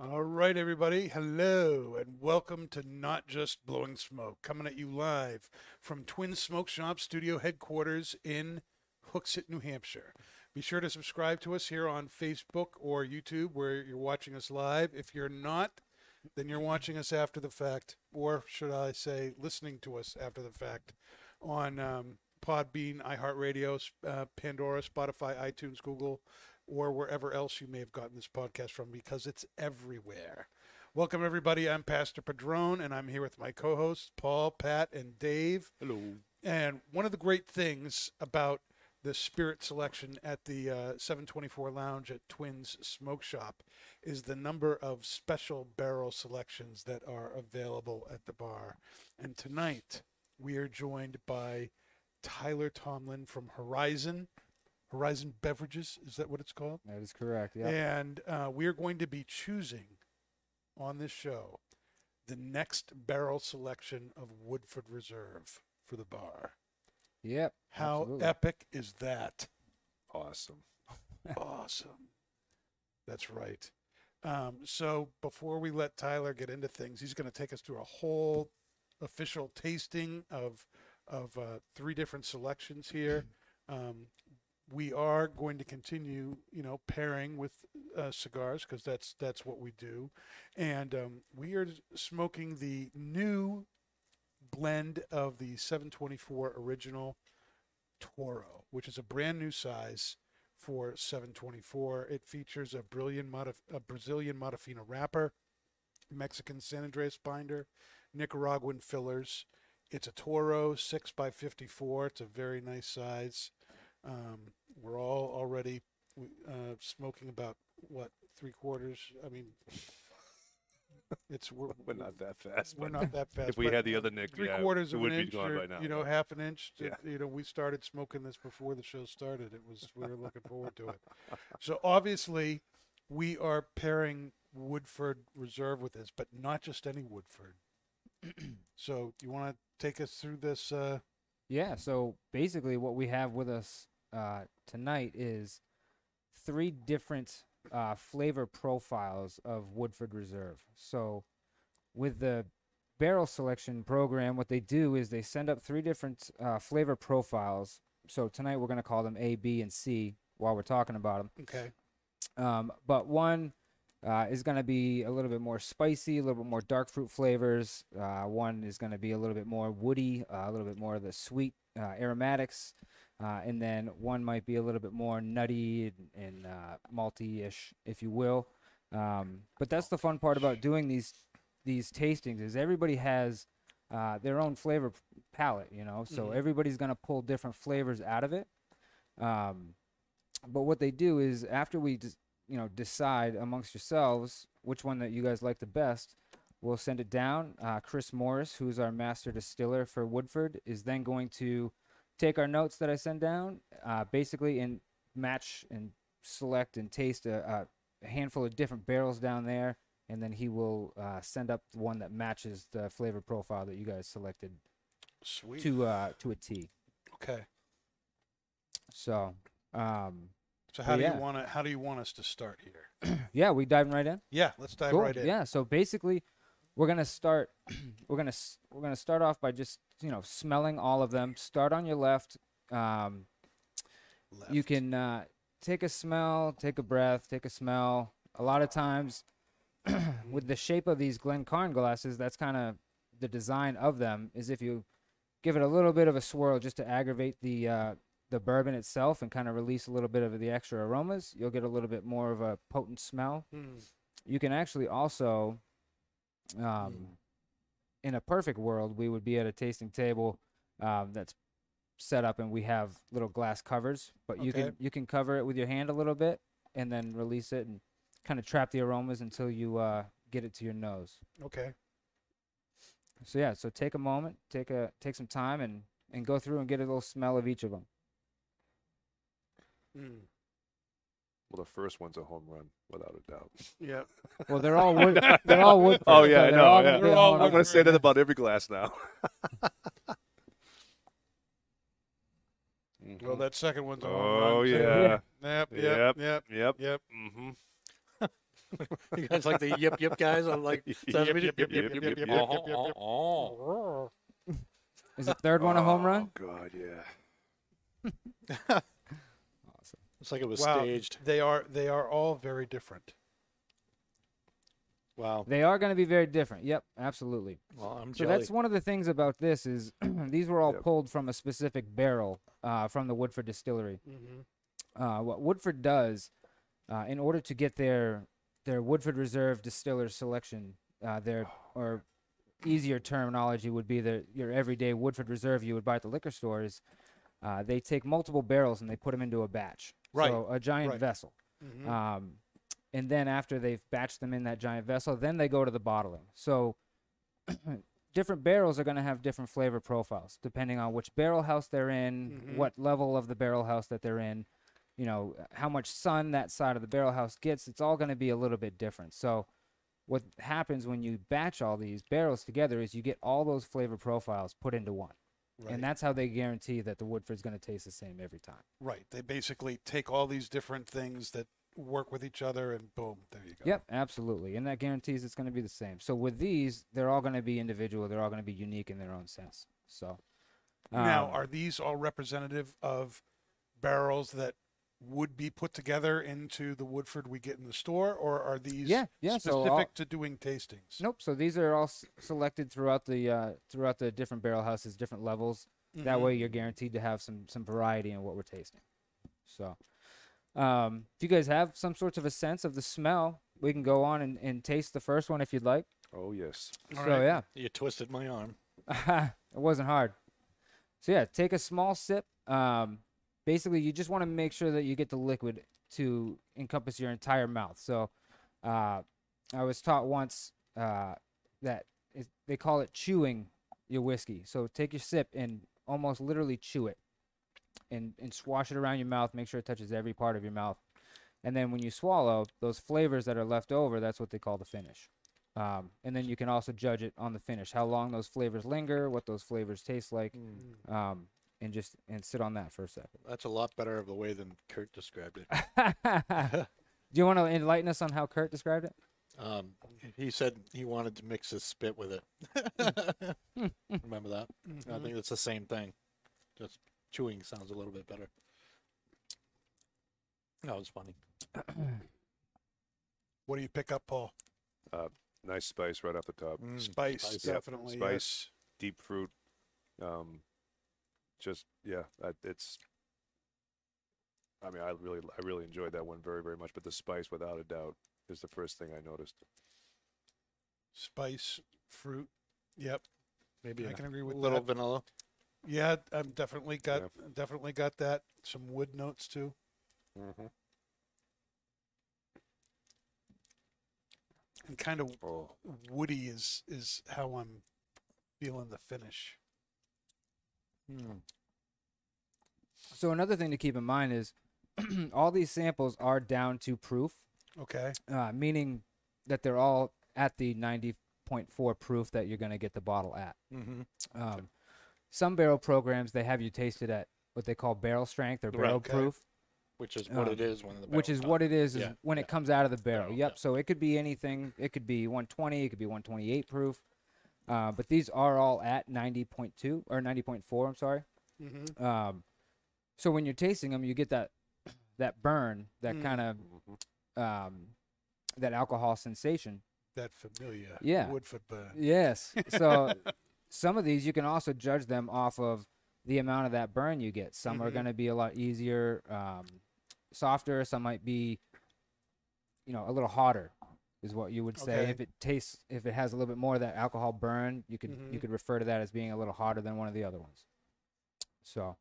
All right, everybody. Hello, and welcome to Not Just Blowing Smoke, coming at you live from Twin Smoke Shop Studio headquarters in Hooksett, New Hampshire. Be sure to subscribe to us here on Facebook or YouTube where you're watching us live. If you're not, then you're watching us after the fact, or should I say, listening to us after the fact on um, Podbean, iHeartRadio, uh, Pandora, Spotify, iTunes, Google, or wherever else you may have gotten this podcast from because it's everywhere. Welcome, everybody. I'm Pastor Padron, and I'm here with my co hosts, Paul, Pat, and Dave. Hello. And one of the great things about the spirit selection at the uh, 724 Lounge at Twins Smoke Shop is the number of special barrel selections that are available at the bar. And tonight we are joined by Tyler Tomlin from Horizon. Horizon Beverages, is that what it's called? That is correct. Yeah. And uh, we are going to be choosing on this show the next barrel selection of Woodford Reserve for the bar. Yep. How absolutely. epic is that? Awesome. awesome. That's right. Um, so before we let Tyler get into things, he's going to take us through a whole official tasting of of uh, three different selections here. Um, we are going to continue, you know, pairing with uh, cigars because that's that's what we do, and um, we are smoking the new blend of the 724 original Toro, which is a brand new size for 724. It features a brilliant modif- a Brazilian Mata Fina wrapper, Mexican San Andrés binder, Nicaraguan fillers. It's a Toro 6 by 54. It's a very nice size. Um, we're all already uh, smoking about what three quarters. I mean, it's we're, We're not that fast. we're not that fast. If we but had the other Nick, three yeah, quarters it of would an be inch, gone or, by now. you know, half an inch. Yeah. You know, we started smoking this before the show started. It was we were looking forward to it. So obviously, we are pairing Woodford Reserve with this, but not just any Woodford. so you want to take us through this? Uh, Yeah. So basically, what we have with us uh, tonight is three different uh, flavor profiles of Woodford Reserve. So with the barrel selection program, what they do is they send up three different uh, flavor profiles. So tonight we're going to call them A, B, and C while we're talking about them. okay. Um, but one uh, is going to be a little bit more spicy, a little bit more dark fruit flavors. Uh, one is going to be a little bit more woody, uh, a little bit more of the sweet uh, aromatics. Uh, and then one might be a little bit more nutty and, and uh, malty-ish, if you will. Um, but that's the fun part about doing these these tastings is everybody has uh, their own flavor palette, you know. So Mhm. everybody's gonna pull different flavors out of it. Um, but what they do is after we just you know decide amongst yourselves which one that you guys like the best we'll send it down uh, chris morris who's our master distiller for woodford is then going to take our notes that i send down uh, basically and match and select and taste a, a handful of different barrels down there and then he will uh, send up the one that matches the flavor profile that you guys selected Sweet. to uh, to a t Okay. so um, So how do yeah. you want to? How do you want us to start here? yeah we diving right in Yeah, let's dive Cool. right in. Yeah. So basically, we're gonna start. we're gonna we're gonna start off by just you know smelling all of them. Start on your left. Um, you can uh, take a smell, take a breath, take a smell. A lot of times, with the shape of these Glencairn glasses, that's kind of the design of them. Is if you give it a little bit of a swirl just to aggravate the uh, the bourbon itself and kind of release a little bit of the extra aromas, you'll get a little bit more of a potent smell. Mm. You can actually also, um, in a perfect world, we would be at a tasting table um, that's set up and we have little glass covers, but you Okay. can you can cover it with your hand a little bit and then release it and kind of trap the aromas until you uh, get it to your nose. Okay. So yeah, so take a moment, take a take some time and and go through and get a little smell of each of them. Mm. Well, the first one's a home run, without a doubt. Yeah. Well, they're all wood. they're all wood. Oh yeah, I know. all yeah. gonna They're all I'm going to say that about every glass now. Well, Mhm. that second one's a home Oh run. too. yeah. Yep. Yep. Yep. Yep. Yep. Yep. Mm-hmm. You guys like the yip yip guys I'm like Sesame yip, Street? yip, yip, yip, yip, Oh, yip, yip, oh, yip. oh, Is the third one a home run? Oh God, yeah. Oh. It's like it was Wow. staged. They are. They are all very different. Wow. They are going to be very different. Yep, absolutely. Well, I'm So jelly. that's one of the things about this is these were all Yep. pulled from a specific barrel uh, from the Woodford Distillery. Mm-hmm. Uh, what Woodford does, uh, in order to get their their Woodford Reserve Distiller selection, uh, their or easier terminology would be the your everyday Woodford Reserve you would buy at the liquor stores. Uh, they take multiple barrels and they put them into a batch, Right, So a giant right. vessel. Mm-hmm. Um, and then after they've batched them in that giant vessel, then they go to the bottling. So different barrels are going to have different flavor profiles depending on which barrel house they're in, Mhm. what level of the barrel house that they're in, you know, how much sun that side of the barrel house gets. It's all going to be a little bit different. So what happens when you batch all these barrels together is you get all those flavor profiles put into one. Right. And that's how they guarantee that the Woodford's going to taste the same every time. right. They basically take all these different things that work with each other, and boom, there you go. Yep, absolutely. And that guarantees it's going to be the same. So with these, they're all going to be individual. They're all going to be unique in their own sense. So Now, um, are these all representative of barrels that would be put together into the Woodford we get in the store, or are these Yeah, yeah, so specific all- to doing tastings? nope. So these are all s- selected throughout the uh, throughout the different barrel houses, different levels. That Mhm. way, you're guaranteed to have some some variety in what we're tasting. So, um, if you guys have some sorts of a sense of the smell, we can go on and, and taste the first one if you'd like. Oh yes. All so right. yeah, You twisted my arm. it wasn't hard. So yeah, take a small sip. Um, basically, you just want to make sure that you get the liquid to encompass your entire mouth. So, uh, I was taught once uh, that it, they call it chewing your whiskey. So take your sip and almost literally chew it, and and swash it around your mouth. Make sure it touches every part of your mouth. And then when you swallow, those flavors that are left over, that's what they call the finish. Um, and then you can also judge it on the finish, how long those flavors linger, what those flavors taste like, Mm. um, and just and sit on that for a second. That's a lot better of the way than Kurt described it. Do you want to enlighten us on how Kurt described it? Um, he said he wanted to mix his spit with it. Remember that? I Mhm. think it's the same thing. Just chewing sounds a little bit better. That was funny. What do you pick up, Paul? Nice spice right off the top. Mm, Spice, spice. Yep, definitely. spice. Deep fruit. Um, just yeah, that, it's. I mean, I really, I really enjoyed that one very, very much. But the spice, without a doubt, is the first thing I noticed. Spice, fruit. Yep, Maybe I can agree with a little that. vanilla. Yeah, I've definitely got definitely got that. Some wood notes too. Mm-hmm. And kind of Oh, woody is is how I'm feeling the finish. So another thing to keep in mind is all these samples are down to proof, Okay. uh, meaning that they're all at the 90.4 proof that you're going to get the bottle at. Mm-hmm. Um, some barrel programs they have you taste it at what they call barrel strength or Right, barrel okay. proof. Which is what it Um, is when the which is done. what it is, is Yeah, when yeah. it comes out of the barrel. Barrel, yep. yeah. So it could be anything. It could be 120. It could be 128 proof. Uh, but these are all at 90.2 or 90.4. I'm sorry. Mm-hmm. Um, so when you're tasting them, you get that that burn, that Mm. kind of um, that alcohol sensation. That familiar. Yeah. Woodford burn. Yes. So some of these you can also judge them off of the amount of that burn you get. Some are Mhm. going to be a lot easier, um, softer. Some might be, you know, a little hotter, is what you would say. Okay. If it tastes, if it has a little bit more of that alcohol burn, you could you Mhm. could refer to that as being a little hotter than one of the other ones. So,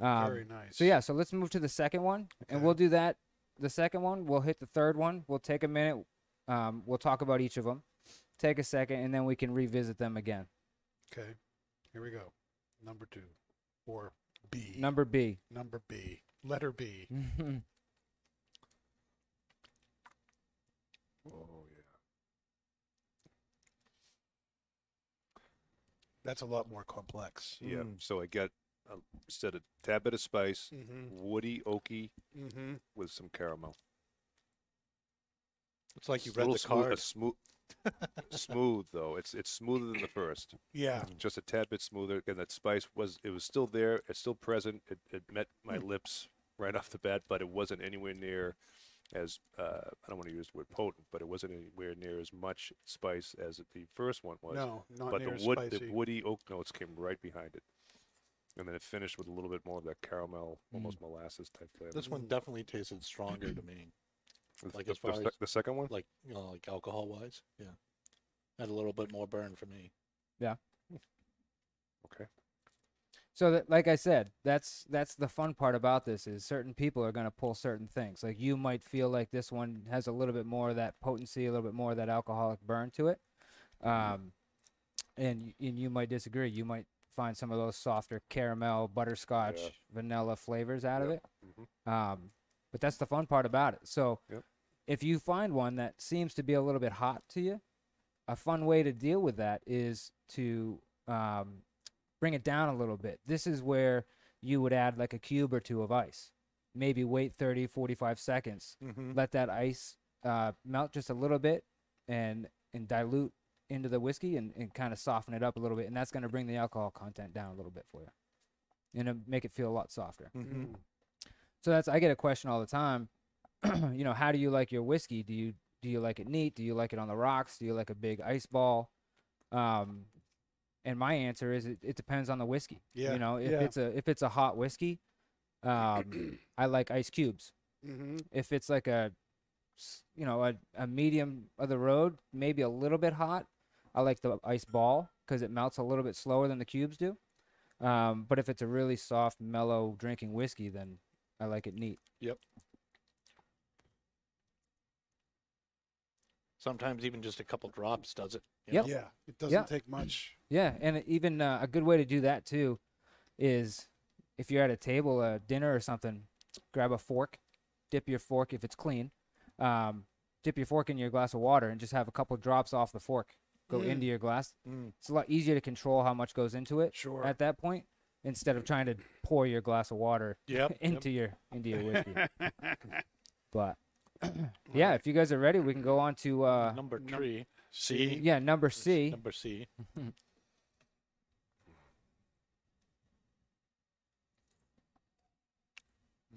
um, Very nice. so yeah, so let's move to the second one, and we'll do that. The second one, we'll hit the third one. We'll take a minute. Um, we'll talk about each of them. Take a second, and then we can revisit them again. Okay. Here we go. Number two, or B. Number B. Number B. Letter B. Oh yeah. That's a lot more complex. Yeah. Mm. So I get uh, instead a tad bit of spice, Mm-hmm. woody, oaky Mm-hmm. with some caramel. It's like you read the smooth, card. a smooth, smooth though. It's it's smoother than the first. Yeah. Just a tad bit smoother. And that spice was it was still there. It's still present. It, it met my Hmm. lips right off the bat, but it wasn't anywhere near as uh, I don't want to use the word potent, but it wasn't anywhere near as much spice as the first one was. No, not but near the as wood, spicy. the woody oak notes came right behind it, and then it finished with a little bit more of that caramel, Mm. almost molasses type flavor. This one definitely tasted stronger to me. The- like the, as far the, sec- as- the second one. Like you know, like alcohol wise. Yeah. Had a little bit more burn for me. Yeah. Okay. So that, like I said, that's that's the fun part about this is certain people are going to pull certain things. Like you might feel like this one has a little bit more of that potency, a little bit more of that alcoholic burn to it, um, and and you might disagree. You might find some of those softer caramel, butterscotch, Yeah. vanilla flavors out of Yep. it. Mhm. Um, but that's the fun part about it. So Yep. if you find one that seems to be a little bit hot to you, a fun way to deal with that is to um, bring it down a little bit. This is where you would add like a cube or two of ice. Maybe wait 30, 45 seconds. Mm-hmm. Let that ice uh, melt just a little bit and and dilute into the whiskey and, and kind of soften it up a little bit. And that's going to bring the alcohol content down a little bit for you and it'll make it feel a lot softer. Mm-hmm. Mm. So that's I get a question all the time. you know, how do you like your whiskey? Do you do you like it neat? Do you like it on the rocks? Do you like a big ice ball? Um, and my answer is it, it depends on the whiskey. Yeah, You know, if yeah. it's a if it's a hot whiskey, um, I like ice cubes. Mm-hmm. If it's like a, s- you know, a, a medium of the road, maybe a little bit hot, I like the ice ball because it melts a little bit slower than the cubes do. Um, but if it's a really soft, mellow drinking whiskey, then I like it neat. Yep. Sometimes even just a couple drops does it. you Yep. know? Yeah. It doesn't Yeah. take much. Yeah, and even uh, a good way to do that too is if you're at a table, a dinner or something, grab a fork, dip your fork if it's clean, um, dip your fork in your glass of water, and just have a couple drops off the fork go Mm. into your glass. Mm. It's a lot easier to control how much goes into it Sure. at that point instead of trying to pour your glass of water Yep. into your into your whiskey. but yeah, if you guys are ready, we can go on to uh, number three. C. yeah number C. Number C.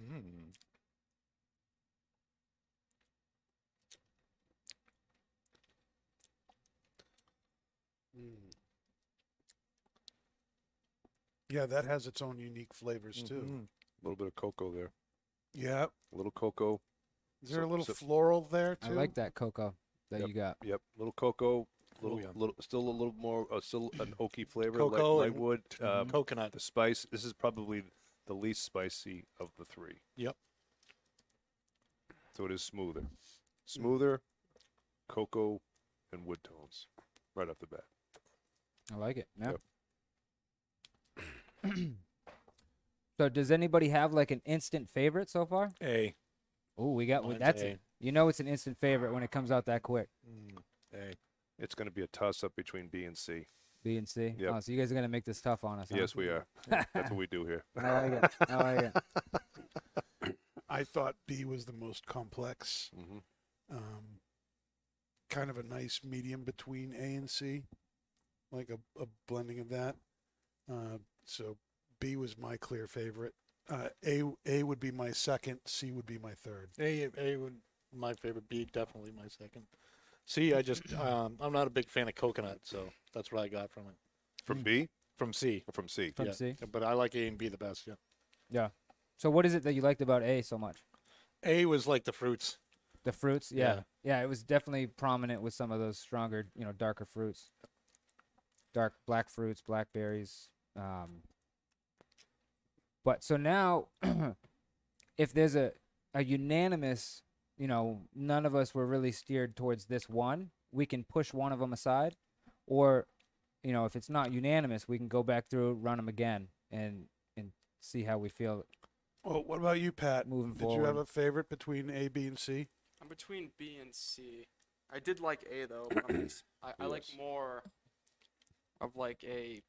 Mm. Mm. Yeah, that has its own unique flavors too. Mhm. A little bit of cocoa there. Yeah. A little cocoa. Is there a little so- floral there too? I like that cocoa that Yep. you got. Yep. A Little cocoa. Little, yeah. little, still a little more, uh, still an oaky flavor. Cocoa light, and- wood. Um, Coconut. the spice. This is probably the least spicy of the three. Yep. So it is smoother. Smoother, cocoa, and wood tones, right off the bat. I like it. Yeah. Yep. so does anybody have like an instant favorite so far? A. Oh, we got Mine's that's A. you know it's an instant favorite when it comes out that quick. Mm. A. It's going to be a toss-up between B and C. B and C. Yep. Oh, so you guys are gonna make this tough on us. huh? Yes, we are. That's what we do here. I like it. I like it. I thought B was the most complex. hmm Um, kind of a nice medium between A and C, like a, a blending of that. Uh, so B was my clear favorite. Uh, A A would be my second. C would be my third. A. A would my favorite. B definitely my second. C. I just um, I'm not a big fan of coconut, so that's what I got from it. From B, from C. from C. from yeah. C. But I like A and B the best. Yeah. Yeah. So what is it that you liked about A so much? A was like the fruits. The fruits, yeah. Yeah. yeah, It was definitely prominent with some of those stronger, you know, darker fruits, dark black fruits, blackberries. Um, but so now, if there's a a unanimous, you know, none of us were really steered towards this one, we can push one of them aside, or, you know, if it's not unanimous, we can go back through, run them again, and and see how we feel Well, what about you, Pat? moving Did you have a favorite between A, B, and C? I'm between B and C. I did like A though. I'm I, I like more of like a,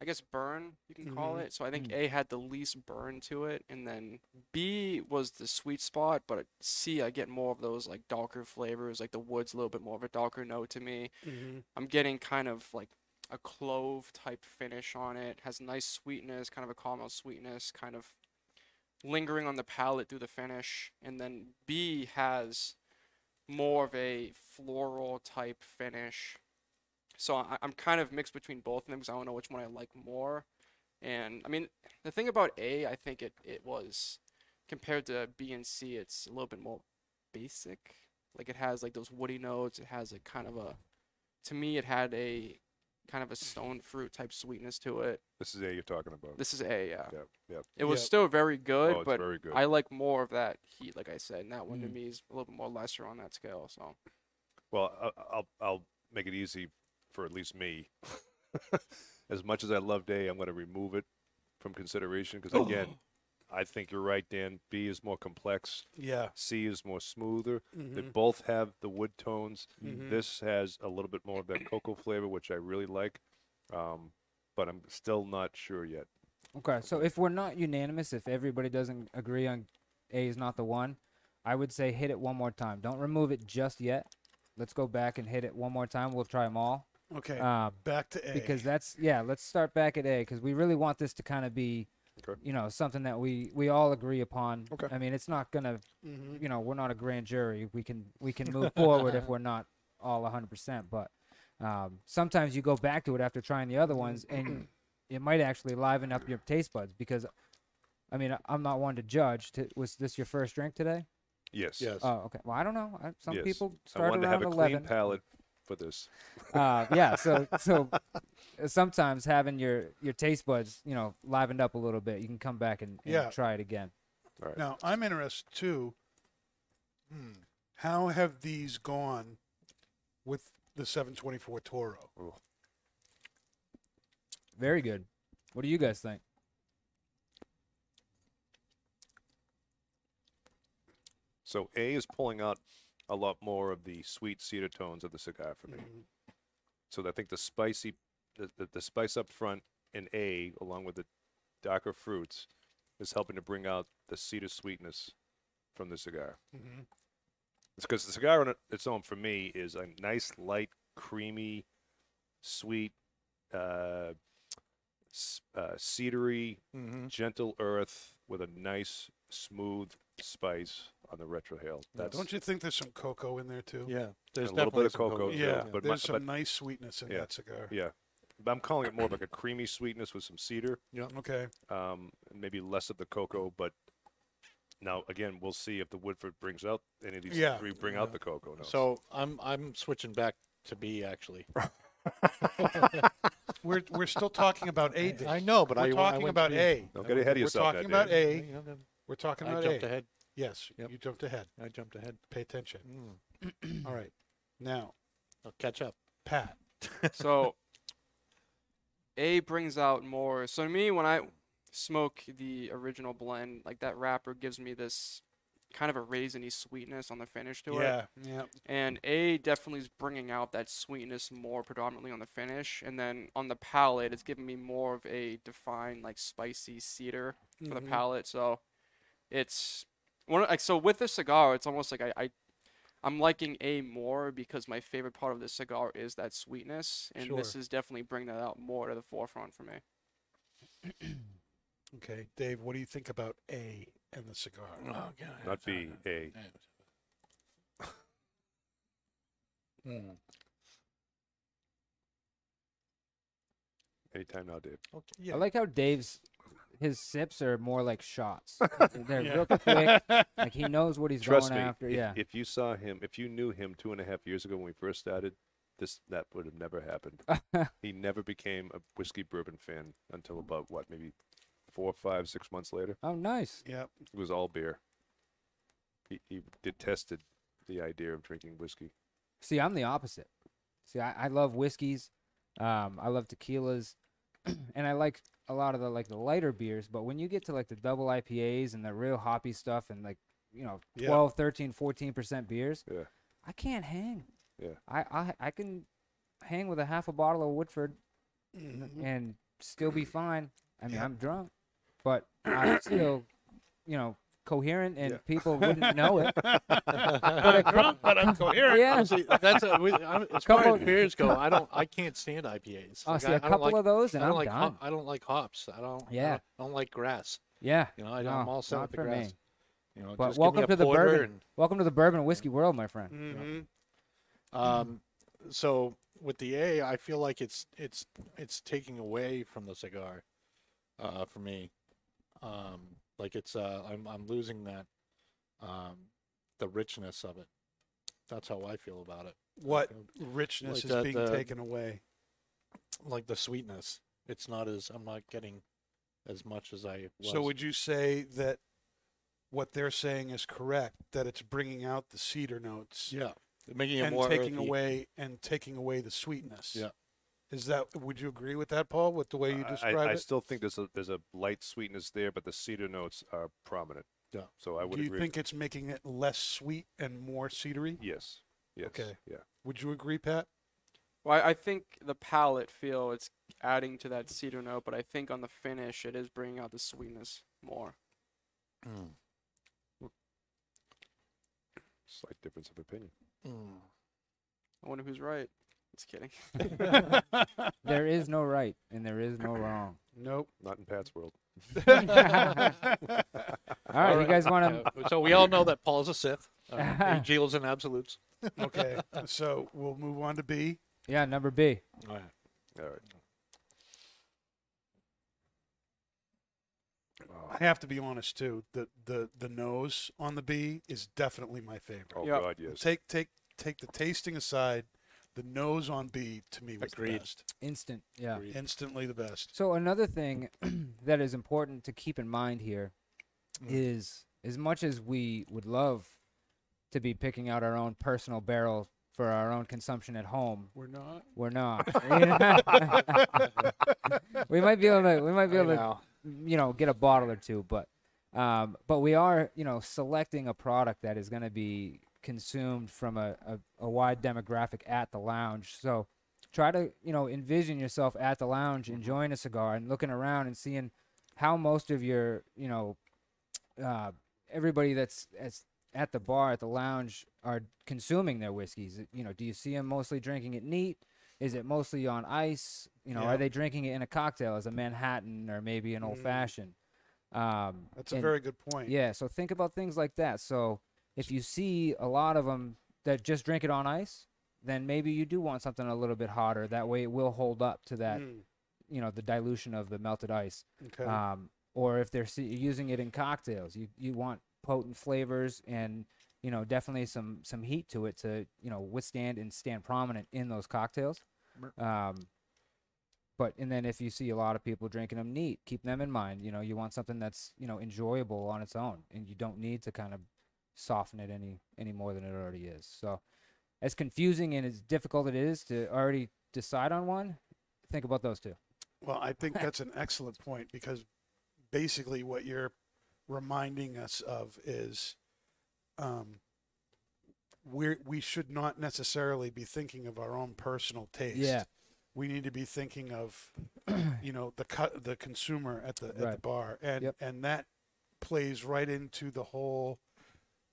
I guess burn you can call Mhm. it. So I think Mm. A had the least burn to it, and then B was the sweet spot. But C, I get more of those like darker flavors, like the wood's a little bit more of a darker note to me. Mm-hmm. I'm getting kind of like a clove type finish on it. Has nice sweetness, kind of a caramel sweetness, kind of lingering on the palate through the finish. And then B has more of a floral type finish. So I, I'm kind of mixed between both of them because I don't know which one I like more. And I mean, the thing about A, I think it, it was compared to B and C, it's a little bit more basic. Like it has like those woody notes. It has a kind of a, to me, it had a kind of a stone fruit type sweetness to it. This is A you're talking about. This is A, yeah. Yep, yep. It was Yep. still very good, oh, but very good. I like more of that heat, like I said. And that one to Mm. me is a little bit more lesser on that scale. So Well, I- I'll I'll make it easy for at least me. as much as I love A, I'm going to remove it from consideration because again, I think you're right, Dan. B is more complex. Yeah. C is more smoother. They Mhm. both have the wood tones. Mhm. This has a little bit more of that cocoa flavor, which I really like. Um, but I'm still not sure yet. Okay, so if we're not unanimous, if everybody doesn't agree on A is not the one, I would say hit it one more time. Don't remove it just yet. Let's go back and hit it one more time. We'll try them all. Okay. Um, Back to A. because that's yeah. Let's start back at A because we really want this to kind of be, Okay. you know, something that we we all agree upon. Okay. I mean, it's not gonna, Mhm. you know, we're not a grand jury. We can we can move forward if we're not all 100%. But um, sometimes you go back to it after trying the other ones, and it might actually liven up your taste buds because, I mean, I- I'm not one to judge. T- was this your first drink today? Yes. Yes. Oh, okay. Well, I don't know. I, some Yes. people I start wanted to have around a clean palate for this. uh, yeah. So so uh, sometimes having your your taste buds, you know, livened up a little bit, you can come back and, and Yeah. try it again. All right. Now, I'm interested too. Hmm. How have these gone with the 724 Toro? Very good. What do you guys think? So A is pulling out a lot more of the sweet cedar tones of the cigar for me. Mhm. So I think the spicy, the, the, the spice up front in A, along with the darker fruits, is helping to bring out the cedar sweetness from the cigar. Mhm. It's because the cigar on its own, for me, is a nice, light, creamy, sweet, uh, uh, cedary, Mm-hmm. gentle earth with a nice, smooth spice on the retrohale. That's Don't you think there's some cocoa in there too? Yeah. There's a little bit of some cocoa, Yeah, yeah, but my- there's some but- nice sweetness in Yeah. that cigar. yeah. But I'm calling it more of like a creamy sweetness with some cedar. Yeah. Okay. um, and maybe less of the cocoa. But now again, we'll see if the Woodford brings out any of these Yeah, three bring yeah. out the cocoa. notes. So I'm I'm switching back to B actually. We're we're still talking about A. Dave. I know, but we're I, wa- I talking about to B. A. don't get ahead of yourself. We're yourself. talking now, about Dan. A. You know, then We're talking I about jumped A. ahead. Yes, Yep. you jumped ahead. I jumped ahead. Pay attention. Mm. All right. Now, I'll catch up. Pat. so A brings out more. So to me, when I smoke the original blend, like that wrapper gives me this kind of a raisiny sweetness on the finish to it. Yeah. Yeah. And A definitely is bringing out that sweetness more predominantly on the finish, and then on the palate, it's giving me more of a defined like spicy cedar for the Mhm. palate. So it's one of- like so with the cigar, it's almost like I, I I'm liking A more because my favorite part of the cigar is that sweetness, and this is definitely bringing that out more to the forefront for me. Okay, Dave. What do you think about A and the cigar? Oh, God. Not B, A. Mm. Anytime now, Dave. Okay, yeah. I like how Dave's his sips are more like shots. They're Yeah. real quick. Like he knows what he's Trust going me. after. if, yeah. if you saw him, if you knew him two and a half years ago when we first started, this that would have never happened. he never became a whiskey bourbon fan until about what, maybe four, five, six months later. oh, nice. Yep. It was all beer. He, he detested the idea of drinking whiskey. See, I'm the opposite. See, I, I love whiskeys. Um, I love tequilas, and I like a lot of the like the lighter beers. But when you get to like the double IPAs and the real hoppy stuff and like you know Yeah. 12, 13, 14 percent beers, Yeah. I can't hang. Yeah. I, I I can hang with a half a bottle of Woodford Mhm. and still be fine. I mean, Yeah. I'm drunk, but I'm still, you know, coherent, and Yeah. people wouldn't know it. I'm drunk, but I'm coherent. Yeah. See, that's a, we, I'm, as Couple- far as beers go, I don't, I can't stand IPAs. Oh, Like, see, I, a I don't couple like, of those, and I don't I'm like, done. hop, I don't like hops. I don't. I Yeah. don't, I don't like grass. Yeah. You know, I, No, I'm all set not with the for grass. me. You know, But just give me welcome a to the bourbon. and- Welcome to the bourbon and whiskey world, my friend. Mhm. Um, so with the A, I feel like it's it's it's taking away from the cigar, uh, for me. Um, like it's uh, I'm I'm losing that, um, the richness of it. That's how I feel about it. What Like, richness Like is being the- taken away? like the sweetness. It's not as I'm not getting as much as I was. So would you say that what they're saying is correct? That it's bringing out the cedar notes yeah, making it and more taking earthy. away and taking away the sweetness. Yeah. Is that? Would you agree with that, Paul? With the way you describe I, I it? still think there's a there's a light sweetness there, but the cedar notes are prominent. Yeah. So I would Do you agree. think it's making it less sweet and more cedary? yes. Yes. Okay. Yeah. Would you agree, Pat? Well, I, I think the palate feel it's adding to that cedar note, but I think on the finish it is bringing out the sweetness more. Mm. Slight difference of opinion. Mm. I wonder who's right. Just kidding. There is no right and there is no wrong. Nope. Not in Pat's world. All right, you guys want to? So we all know that Paul's a Sith. Uh, he deals in absolutes. okay. So we'll move on to B. Yeah, number B. All right. All right. I have to be honest too. The the the nose on the B is definitely my favorite. Oh Yeah. God, yes. Take take take the tasting aside. The nose on B to me was Agreed. the best. Instant. Yeah. Agreed. Instantly the best. So another thing that is important to keep in mind here is Mm. as much as we would love to be picking out our own personal barrel for our own consumption at home, We're not. we're not. we might be able to. We might be able to you know get a bottle or two but um but we are you know selecting a product that is going to be consumed from a, a, a wide demographic at the lounge so try to you know envision yourself at the lounge enjoying a cigar and looking around and seeing how most of your you know uh everybody that's that's at the bar at the lounge are consuming their whiskeys you know do you see them mostly drinking it neat is it mostly on ice? You know, Yeah. are they drinking it in a cocktail as a Manhattan or maybe an old Mm. fashioned? Um, That's a and- very good point. yeah. So think about things like that. So if you see a lot of them that just drink it on ice, then maybe you do want something a little bit hotter. That way, it will hold up to that. Mm, You know, the dilution of the melted ice. okay. Um, or if they're using it in cocktails, you you want potent flavors and you know definitely some some heat to it to you know withstand and stand prominent in those cocktails. Um, but and then if you see a lot of people drinking them neat, keep them in mind. You know, you want something that's you know enjoyable on its own, and you don't need to kind of soften it any any more than it already is. So, as confusing and as difficult it is to already decide on one, think about those two. Well, I think that's an excellent point because basically what you're reminding us of is um, we we should not necessarily be thinking of our own personal taste. Yeah. We need to be thinking of you know the cut the consumer at the at the bar and Yep. and that plays right into the whole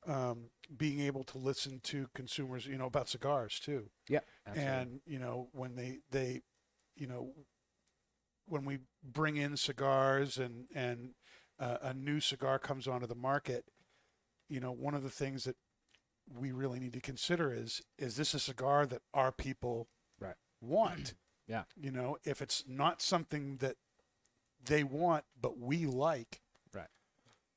um, being able to listen to consumers you know about cigars too Yeah. and you know when they they you know when we bring in cigars and and uh, a new cigar comes onto the market you know one of the things that we really need to consider is is this a cigar that our people Right. want Yeah. You know, if it's not something that they want but we like.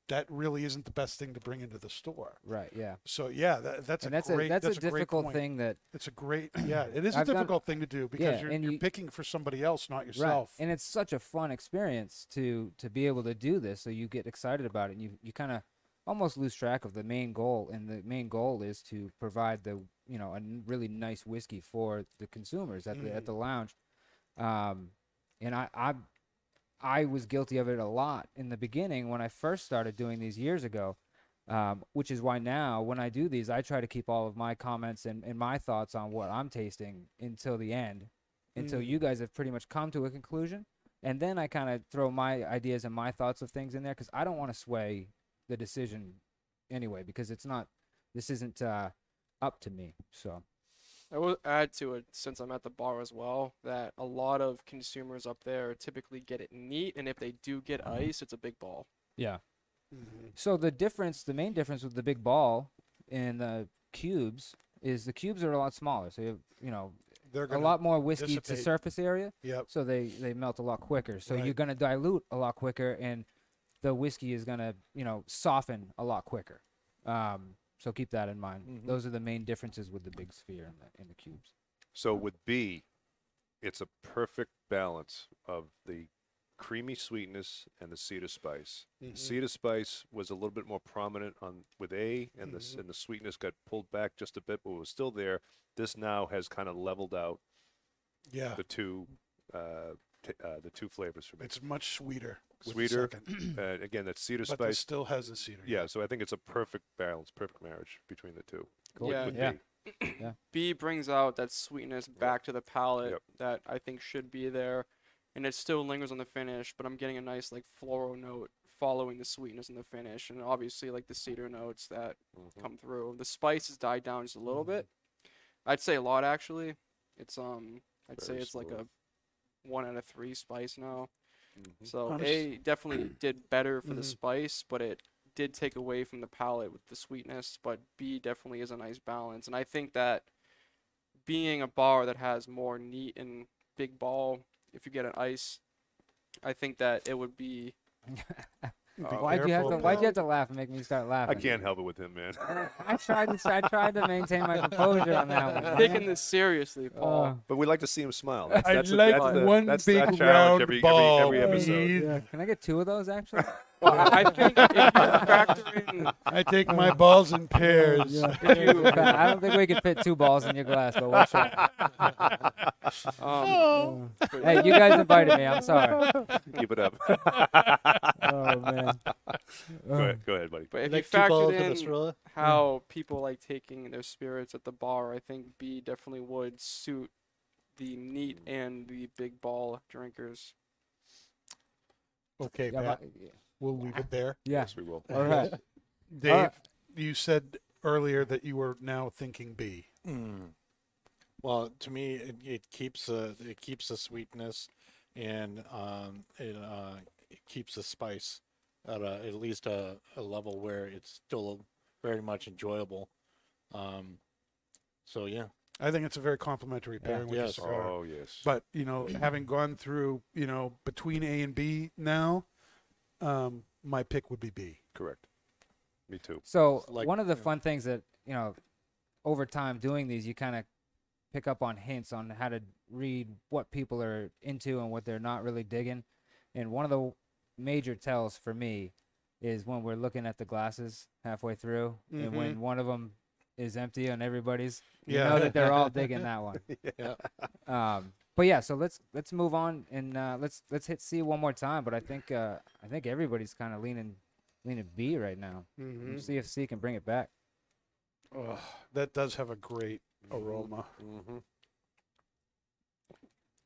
That really isn't the best thing to bring into the store. Right. Yeah. So yeah, that, that's and a that's great a that's, a great difficult thing that It's a great yeah. It is a I've difficult thing to do because Yeah, you're, and you're you- picking for somebody else, not yourself. Right. And it's such a fun experience to to be able to do this. So you get excited about it, and you you kind of almost lose track of the main goal. And the main goal is to provide the you know a really nice whiskey for the consumers at the at the lounge. Um, and I I I was guilty of it a lot in the beginning when I first started doing these years ago. Um, which is why now when I do these, I try to keep all of my comments and, and my thoughts on what I'm tasting until the end, until Mm. you guys have pretty much come to a conclusion. And then I kind of throw my ideas and my thoughts of things in there because I don't want to sway the decision anyway because it's not, this isn't uh, up to me. So, I will add to it since I'm at the bar as well that a lot of consumers up there typically get it neat, and if they do get ice, it's a big ball. yeah. Mhm. So the difference, the main difference with the big ball and the cubes is the cubes are a lot smaller. So you have, you know, They're a lot more whiskey to surface area. Yep. so they they melt a lot quicker. So you're gonna dilute a lot quicker, and the whiskey is gonna you know soften a lot quicker. Um, so keep that in mind. Mhm. Those are the main differences with the big sphere and the and the cubes. So with B, it's a perfect balance of the creamy sweetness and the cedar spice. Mhm. Cedar spice was a little bit more prominent on with A, and the s Mhm. and the sweetness got pulled back just a bit, but was still there. This now has kind of leveled out Yeah. the two, uh, t- uh, the two flavors for me. It's much sweeter. With the Sweeter, second, Uh, again, that cedar but this spice. still has the cedar. Yeah, so I think it's a perfect balance, perfect marriage between the two. Cool. Yeah. With Yeah. B. B brings out that sweetness back to the palate Yep. that I think should be there, and it still lingers on the finish. But I'm getting a nice like floral note following the sweetness in the finish, and obviously like the cedar notes that Mhm. come through. The spice has died down just a little bit. I'd say a lot actually. It's um I'd say Very it's like smooth. a one out of three spice now. Mhm. So Honest- A definitely did better for the Mhm. spice, but it did take away from the palate with the sweetness. But B definitely is a nice balance, and I think that being a bar that has more neat and big ball, if you get an ice, I think that it would be. Uh, why'd you have to Why'd you have to laugh and make me start laughing? I can't help it with him, man. I tried to I tried to maintain my composure on that one. Taking this seriously, Paul. Uh, But we like to see him smile. That's, I'd that's the- like that's the- one that's big our challenge round every, ball, every, every episode. yeah. Can I get two of those actually? Well, I I think if you factor in I take my balls in pairs. Yeah. I don't think we could fit two balls in your glass, but we'll try. um, Hey, you guys invited me. I'm sorry. Keep it up. Oh man. go ahead, go ahead, buddy. but if you like two balls factored in a in Cirilla? how people like taking their spirits at the bar, I think B definitely would suit the neat and the big ball drinkers. Okay, Yeah, Pat, but- we'll leave it there. yeah. Yes, we will. All right. Dave, right. you said earlier that you were now thinking B. Mm. Well, to me, it, it keeps uh, it keeps the sweetness, and um, it uh, it keeps the spice at a, at least a, a level where it's still very much enjoyable. Um, so yeah, I think it's a very complimentary Yeah. pairing with Yes. cigar. Oh yes. But you know, having gone through, you know, between A and B now, um, my pick would be B. Correct. Me too. So Like- one of the yeah. fun things that you know, over time doing these, you kind of pick up on hints on how to read what people are into and what they're not really digging. And one of the major tells for me is when we're looking at the glasses halfway through, and when one of them is empty and everybody's, you know that they're all digging that one. yeah. Um, but yeah, so let's let's move on and uh, let's let's hit C one more time. But I think uh, I think everybody's kind of leaning leaning B right now. Mm-hmm. See if C can bring it back. Oh, that does have a great aroma. Mm-hmm.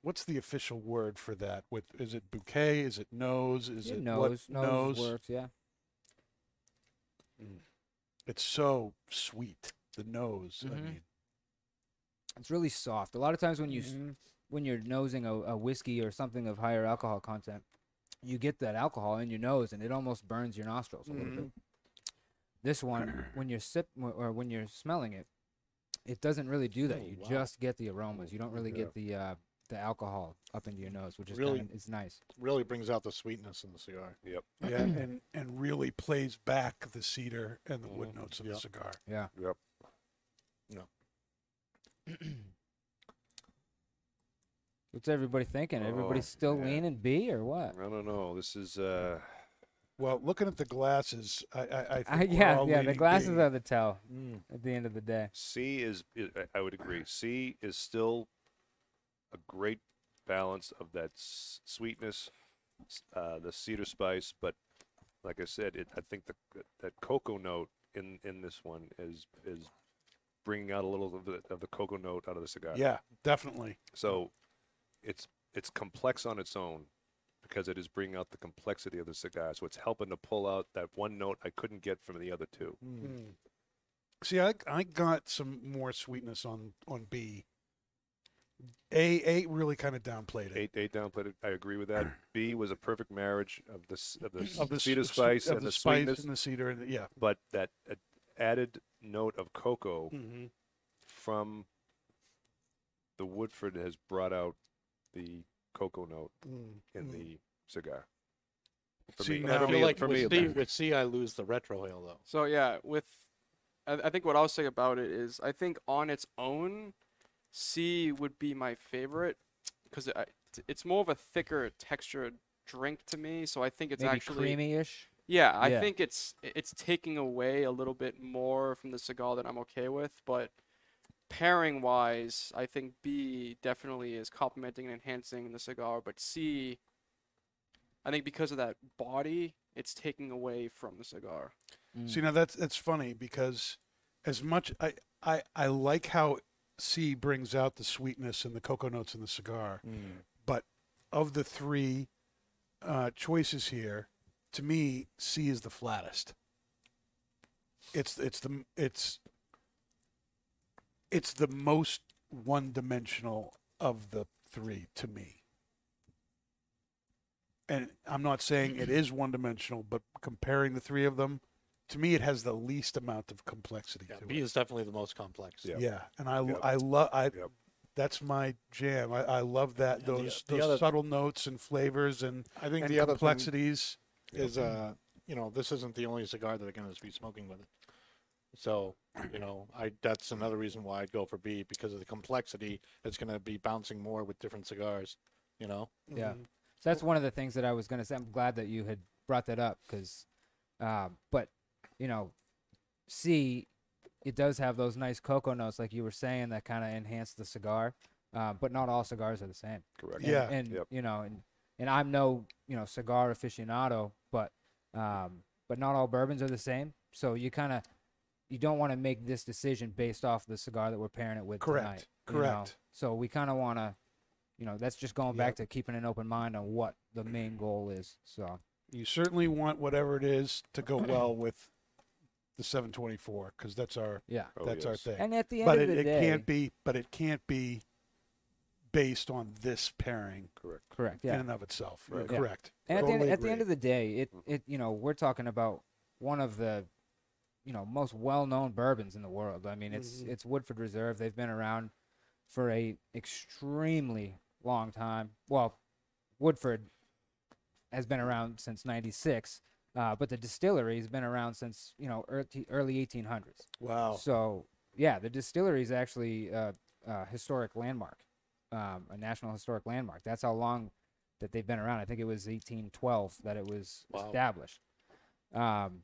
What's the official word for that? With is it bouquet? Is it nose? Is Yeah, it nose, what? nose works. Yeah. It's so sweet. The nose. I Mhm. mean, It's really soft. A lot of times when you s Mhm. When you're nosing a, a whiskey or something of higher alcohol content, you get that alcohol in your nose and it almost burns your nostrils a little bit. This one, when you're sip or when you're smelling it, it doesn't really do that. Oh, you wow. just get the aromas. You don't really Yeah. get the uh, the alcohol up into your nose, which is Really? kinda, it's nice. Really brings out the sweetness in the cigar. Yep. Yeah, and and really plays back the cedar and the wood Mhm. notes of Yep. the cigar. Yeah. Yep. What's everybody thinking? Everybody Oh, still man. leaning B or what? I don't know. This is uh, Well, looking at the glasses, I I, I think I, we're yeah, all yeah. The glasses B. are the tell Mm. at the end of the day. C is, i I I would agree. C is still a great balance of that s- sweetness, uh, the cedar spice, but like I said, it, I think the that cocoa note in in this one is is bringing out a little of the, of the cocoa note out of the cigar. Yeah, definitely. So it's it's complex on its own because it is bringing out the complexity of the cigar. So it's helping to pull out that one note I couldn't get from the other two. Mm. See, I I got some more sweetness on on B. A A really kind of downplayed it. Eight, eight downplayed it. I agree with that. B was a perfect marriage of the of the, of the cedar spice of and the, the, spice sweetness, and the cedar and the, yeah. but that added note of cocoa Mm-hmm. from the Woodford has brought out the cocoa note mm, in mm. the cigar. For See, me, now- I for feel me, like for with, me, C, with C, I lose the retrohale though. So yeah, with I, I think what I'll say about it is I think on its own, C would be my favorite because it, it's more of a thicker textured drink to me. So I think it's Maybe actually creamy-ish. yeah. I Yeah. think it's it's taking away a little bit more from the cigar that I'm okay with, but pairing wise, I think B definitely is complementing and enhancing the cigar, but C. I think because of that body, it's taking away from the cigar. Mm. See, now that's that's funny because as much I I I like how C brings out the sweetness and the cocoa notes in the cigar, but of the three uh, choices here, to me, C is the flattest. It's it's the it's it's the most one-dimensional of the three to me. And I'm not saying it is one-dimensional, but comparing the three of them, to me, it has the least amount of complexity Yeah, to B it. is definitely the most complex. Yeah. Yeah, and I Yep. I love I Yep. that's my jam. I, I love that And the- those the those other- subtle notes and flavors and, I think and the other thing complexities. is uh you know this isn't the only cigar that they're going to be smoking with it so you know i that's another reason why i'd go for b because of the complexity it's going to be bouncing more with different cigars you know Yeah. Mhm. So that's one of the things that I was going to say. I'm glad that you had brought that up because, um, but you know, C, it does have those nice cocoa notes, like you were saying, that kind of enhance the cigar. Uh, but not all cigars are the same. correct. And- Yeah. And Yep. you know, and and I'm no you know cigar aficionado, but um, but not all bourbons are the same. So you kind of you don't want to make this decision based off the cigar that we're pairing it with Correct. tonight. you know? Correct. So we kind of want to, you know, that's just going back to keeping an open mind on what the main goal is. So You certainly want whatever it is to go well with the 724 because that's our yeah. Oh, that's our thing. And at the end but of it, the it day, can't be but it can't be based on this pairing Correct. correct. yeah. in and of itself. Right. Yeah. Correct. And at the, end, at the end of the day, it, it you know we're talking about one of the you know most well-known bourbons in the world. I mean, it's Mhm. it's Woodford Reserve. They've been around for a extremely long time. Well, Woodford has been around since '96, uh, but the distillery has been around since you know early, early 1800s. Wow. So yeah, the distillery is actually a, a historic landmark, um, a national historic landmark. That's how long that they've been around. I think it was 1812 that it was Wow. established. Um,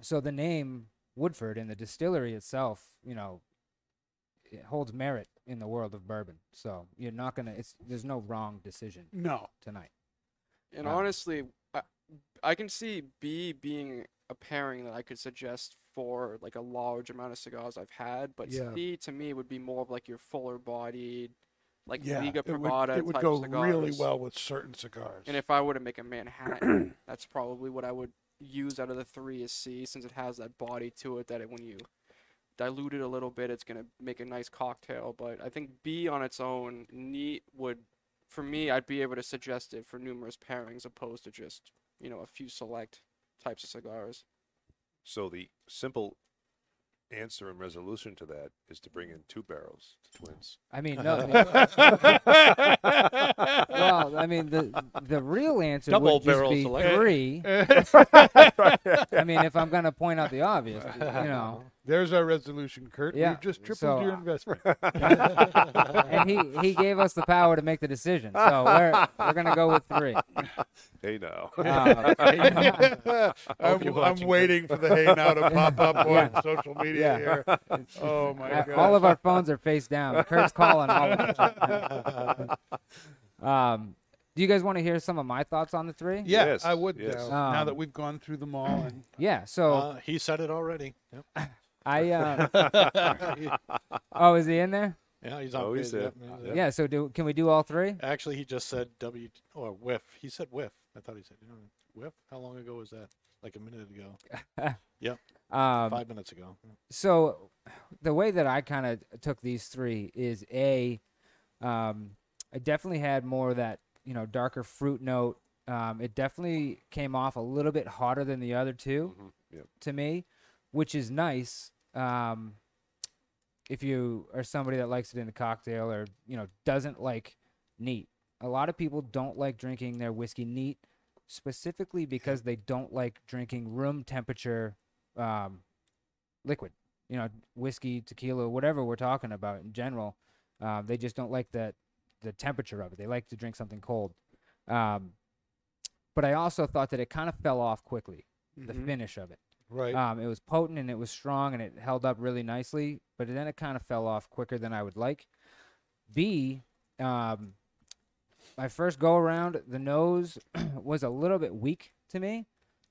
so the name Woodford and the distillery itself, you know, it holds merit in the world of bourbon. So you're not gonna. It's there's no wrong decision No. tonight. And Wow. honestly, I, I can see B being a pairing that I could suggest for like a large amount of cigars I've had, but Yeah. C to me would be more of like your fuller bodied, like Yeah. Liga it would, Privada it would go cigars. really well with certain cigars. And if I were to make a Manhattan, that's probably what I would use out of the three is C, since it has that body to it that it, when you dilute it a little bit, it's gonna make a nice cocktail. But I think B on its own, neat would, for me, I'd be able to suggest it for numerous pairings, opposed to just you know a few select types of cigars. So the simple answer and resolution to that is to bring in two barrels to twins. I mean, no. I mean- well, I mean, the the real answer Double would just barrel be selection. three. I mean, if I'm gonna point out the obvious, you know. There's our resolution, Kurt. Yeah, We've just tripled so- your investment. And he he gave us the power to make the decision, so we're we're gonna go with three. Hey now. Um, I'm, I'm waiting for the hey now to pop up on Yeah. social media Yeah. here. Oh my Uh, god! all of our phones are face down. Kurt's calling all of us. um, do you guys want to hear some of my thoughts on the three? yeah, Yes, I would yes. now. now Um, that we've gone through them all, and Yeah. So Uh, he said it already. Yep. I. Uh, oh, is he in there? Yeah, he's on. Oh, he page, said, yeah. he's there. Yeah. So do can we do all three? Actually, he just said W or whiff. He said whiff. I thought he said you know, whiff. How long ago was that? Like a minute ago. Um, Five minutes ago. so the way that I kind of took these three is a, um, I definitely had more of that you know darker fruit note. Um, it definitely came off a little bit hotter than the other two Mhm, Yep. to me, which is nice. Um, if you are somebody that likes it in a cocktail or you know doesn't like neat, a lot of people don't like drinking their whiskey neat, specifically because they don't like drinking room temperature um, liquid. You know, whiskey, tequila, whatever we're talking about in general. Um, they just don't like that the temperature of it. They like to drink something cold. Um, but I also thought that it kind of fell off quickly. The Mhm. finish of it. Right. Um, it was potent and it was strong and it held up really nicely, but then it kind of fell off quicker than I would like. B, um, my first go around, the nose was a little bit weak to me,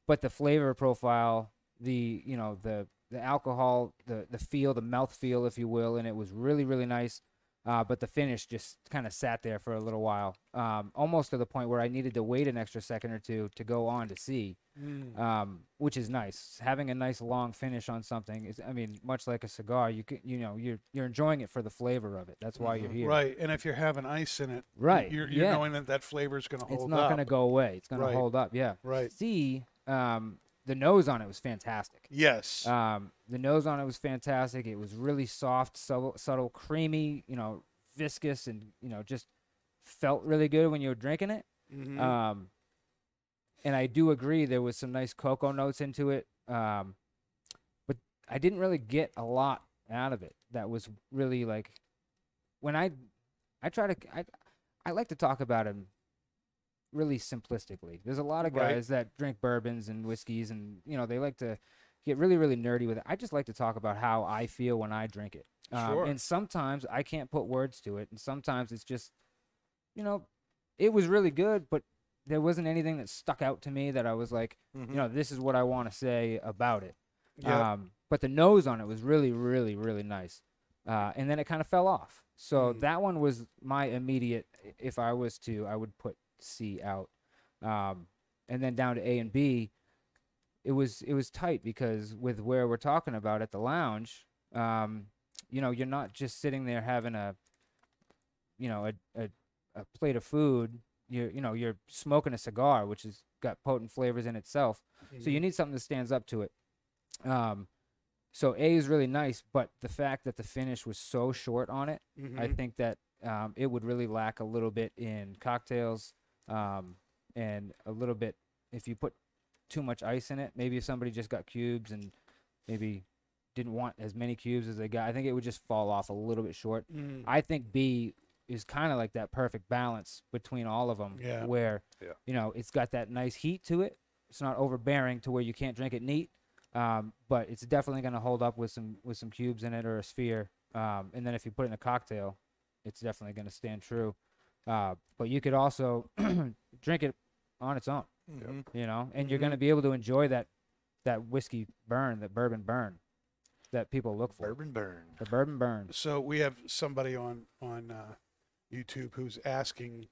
but the flavor profile, the you know the the alcohol, the the feel, the mouth feel, if you will, and it was really really nice. Uh, but the finish just kind of sat there for a little while, um, almost to the point where I needed to wait an extra second or two to go on to see Mm. um, which is nice. Having a nice long finish on something is, I mean, much like a cigar, you can, you know, you're you're enjoying it for the flavor of it. That's why you're here. Right, and if you're having ice in it, Right, you're, you're yeah. knowing that that flavor is going to hold It's not going to go away. It's going Right. to hold up. Yeah. Right. See, um, the nose on it was fantastic. Yes. Um, the nose on it was fantastic. It was really soft, subtle, subtle, creamy. You know, viscous, and you know, just felt really good when you were drinking it. Mhm. Um, and I do agree there was some nice cocoa notes into it. Um, but I didn't really get a lot out of it. That was really like when I I try to I I like to talk about them really simplistically. There's a lot of Right. guys that drink bourbons and whiskeys and you know they like to get really really nerdy with it. I just like to talk about how I feel when I drink it. Um, Sure. And sometimes I can't put words to it, and sometimes it's just you know it was really good, but there wasn't anything that stuck out to me that I was like, Mhm. you know, this is what I want to say about it. Yeah. Um, but the nose on it was really, really, really nice. Uh, and then it kind of fell off. So Mm. that one was my immediate. If I was to, I would put C out. Um, and then down to A and B, it was it was tight because with where we're talking about at the lounge, um, you know, you're not just sitting there having a, you know, a, a, a plate of food. You you know, you're smoking a cigar, which has got potent flavors in itself. So you need something that stands up to it. Um, so A is really nice, but the fact that the finish was so short on it, I Mhm. think that um, it would really lack a little bit in cocktails, um, and a little bit if you put too much ice in it. Maybe if somebody just got cubes and maybe didn't want as many cubes as they got, I think it would just fall off a little bit short. Mm. I think B is kind of like that perfect balance between all of them, Yeah. where Yeah. you know it's got that nice heat to it. It's not overbearing to where you can't drink it neat, um, but it's definitely going to hold up with some with some cubes in it or a sphere. Um, and then if you put it in a cocktail, it's definitely going to stand true. Uh, but you could also drink it on its own, Mhm. you know, and you're going to be able to enjoy that that whiskey burn, that bourbon burn, that people look for. Bourbon burn. The bourbon burn. So we have somebody on on uh, YouTube who's asking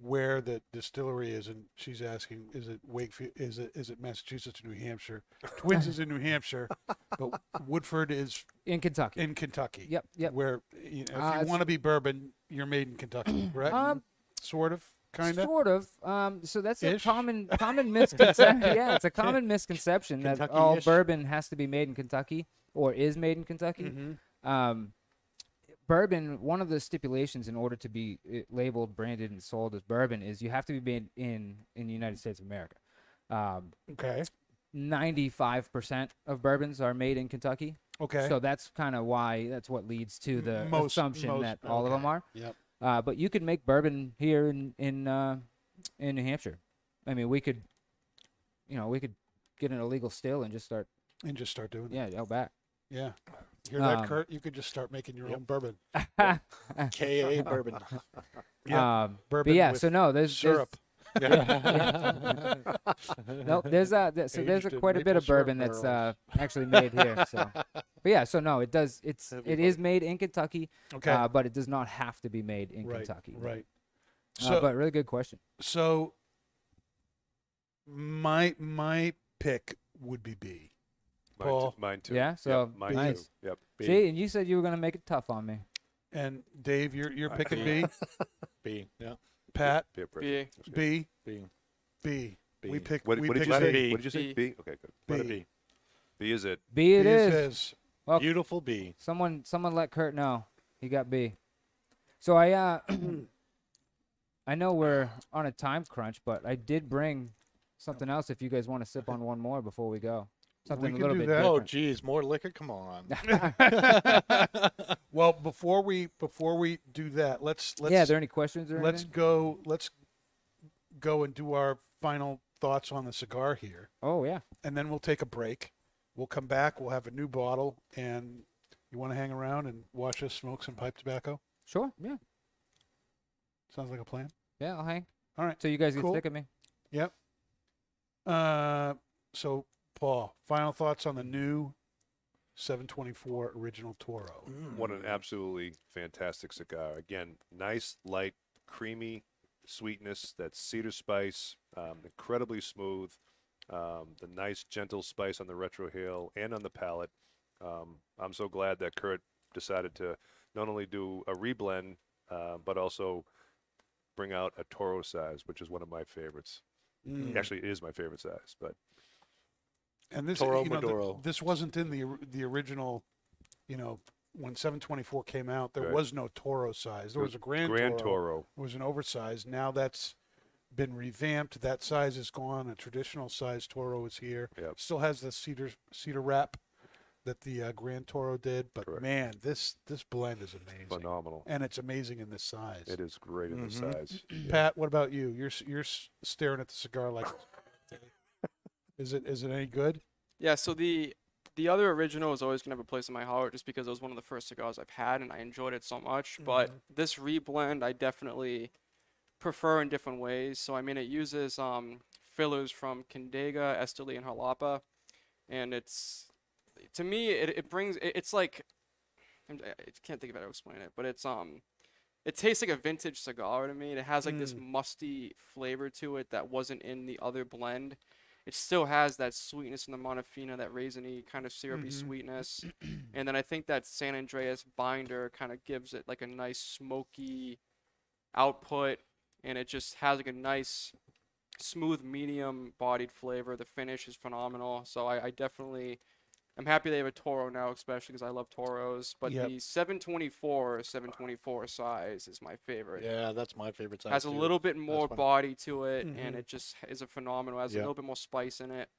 where the distillery is, and she's asking, is it Wakefield? Is it is it Massachusetts or New Hampshire? Twins is in New Hampshire, but Woodford is in Kentucky. in Kentucky. Yep, yep. Where you know, if Uh, you want to be bourbon, you're made in Kentucky, right? Um, sort of, kind of. Sort of. Um, so that's a common common misconception. yeah, it's a common misconception that all bourbon has to be made in Kentucky or is made in Kentucky. Mm-hmm. Um, bourbon. One of the stipulations in order to be uh, labeled, branded, and sold as bourbon is you have to be made in in the United States of America. Um, Okay. Ninety-five percent of bourbons are made in Kentucky. Okay. So that's kind of why that's what leads to the Most- assumption most- that all of them are. Yep. Uh, but you could make bourbon here in in uh, in New Hampshire. I mean, we could, you know, we could get an illegal still and just start. and just start doing Yeah, out back. Yeah. Hear that, Um, Kurt? You could just start making your Yep. own bourbon. Ka bourbon. Yeah, Um, bourbon but yeah, with so no, there's syrup. There's, no, there's uh, th- so there's a, quite a bit of bourbon that's uh, actually made here. So, but yeah, so no, it does. It's Heavy it is made in Kentucky, Okay. uh, but it does not have to be made in right. Kentucky. Right. Uh, So, but really good question. so my my pick would be B. Mine, Paul. too, mine too. Yeah, Yep, so mine nice. too. Yep. B. See, and you said you were gonna make it tough on me. And Dave, you're you're picking B. B. Yeah. Pat, Peer pressure. B. B, B. B. B. We pick. What, we what did you say? it be. What did you say? B. B. Okay, good. Let it B. B is it? B it B is. says Well, Beautiful B. Someone someone let Kurt know. He got B. So I uh I know we're on a time crunch, but I did bring something else if you guys want to sip on one more before we go. Something can a little bit that. Oh, different. geez, more liquor. Come on. Well, before we before we do that, let's let's yeah, are there any questions or let's anything? go let's go and do our final thoughts on the cigar here, Oh yeah. and then we'll take a break. We'll come back. We'll have a new bottle, and you want to hang around and watch us smoke some pipe tobacco? Sure. Yeah. Sounds like a plan. Yeah, I'll hang. All right. So you guys get Cool. sick of me. Yep. Uh, so Paul, final thoughts on the new 724 original Toro. What an absolutely fantastic cigar. Again, nice, light, creamy sweetness. That cedar spice, um, incredibly smooth. Um, the nice, gentle spice on the retro retrohale and on the palate. Um, I'm so glad that Kurt decided to not only do a reblend, uh, but also bring out a Toro size, which is one of my favorites. Mm. Actually, it is my favorite size, but And this, Toro you know, the- Maduro. this wasn't in the the original, you know, when 724 came out, there Right. was no Toro size. There was a Grand, Grand Toro. Toro. It was an oversized. Now that's been revamped. That size is gone. A traditional size Toro is here. Yep. Still has the cedar cedar wrap that the uh, Grand Toro did, but Correct. man, this this blend is amazing, Phenomenal. and it's amazing in this size. It is great in the Mhm. size. Pat, what about you? You're s- you're s- staring at the cigar like. is it is it any good? Yeah, so the the other original is always gonna have a place in my heart just because it was one of the first cigars I've had and I enjoyed it so much. But this reblend I definitely prefer in different ways. So I mean it uses um fillers from Condega, Esteli, and Jalapa, and it's to me it, it brings it, it's like I I can't think of how to explain it, but it's um it tastes like a vintage cigar to me. It has like this musty flavor to it that wasn't in the other blend it still has that sweetness in the Mata Fina, that raisiny kind of syrupy Mhm. sweetness. and then I think that San Andrés binder kind of gives it like a nice smoky output and it just has like a nice smooth medium bodied flavor. The finish is phenomenal. So I, I definitely I'm happy they have a Toro now, especially because I love Toros. But Yep. the 724 724 size is my favorite Yeah, that's my favorite size. has a little bit more body to it, Mhm. and it just is a phenomenal. Has Yeah. a little bit more spice in it.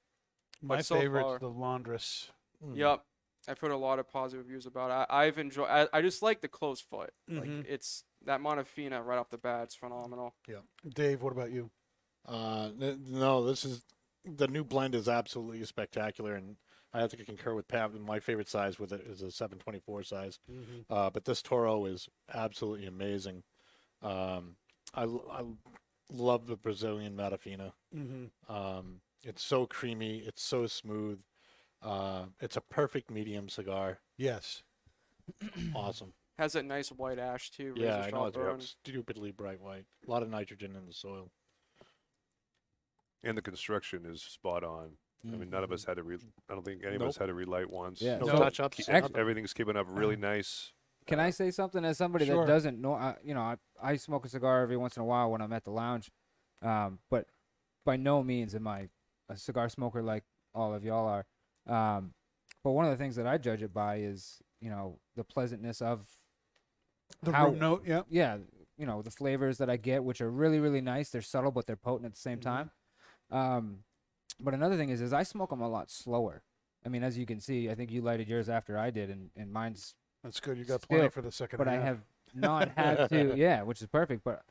My But so favorite's far- the Lancero. Mm. Yep, I've heard a lot of positive reviews about it. I, I've enjoyed. I, I just like the close foot. Mhm. Like it's that Mata Fina right off the bat. It's phenomenal. Yeah, Dave, what about you? Uh, n- no, this is the new blend is absolutely spectacular, and I have to concur with Pat. My favorite size with it is a 724 size, uh, but this Toro is absolutely amazing. Um, I, l- I l- love the Brazilian Mata Fina. Mm-hmm. Um, it's so creamy, it's so smooth. Uh, it's a perfect medium cigar. Yes. Awesome. Has that nice white ash too. Yeah, I know sharp it's stupidly bright white. A lot of nitrogen in the soil. And the construction is spot on. I mean, none of us had to. Re- I don't think any of us had to relight once. Yeah. No, No, touch ups. Keep- Act- everything's keeping up really nice. Can I say something as somebody sure. that doesn't know? Uh, you know, I, I smoke a cigar every once in a while when I'm at the lounge, um, but by no means am I a cigar smoker like all of y'all are. Um, but one of the things that I judge it by is, you know, the pleasantness of The how- room note, yeah. yeah, you know, the flavors that I get, which are really, really nice. They're subtle, but they're potent at the same Mhm. time. Um, but another thing is, is I smoke them a lot slower. I mean, as you can see, I think you lighted yours after I did, and, and mine's, That's good. You got plenty for the second but I have not had to, yeah, which is perfect. But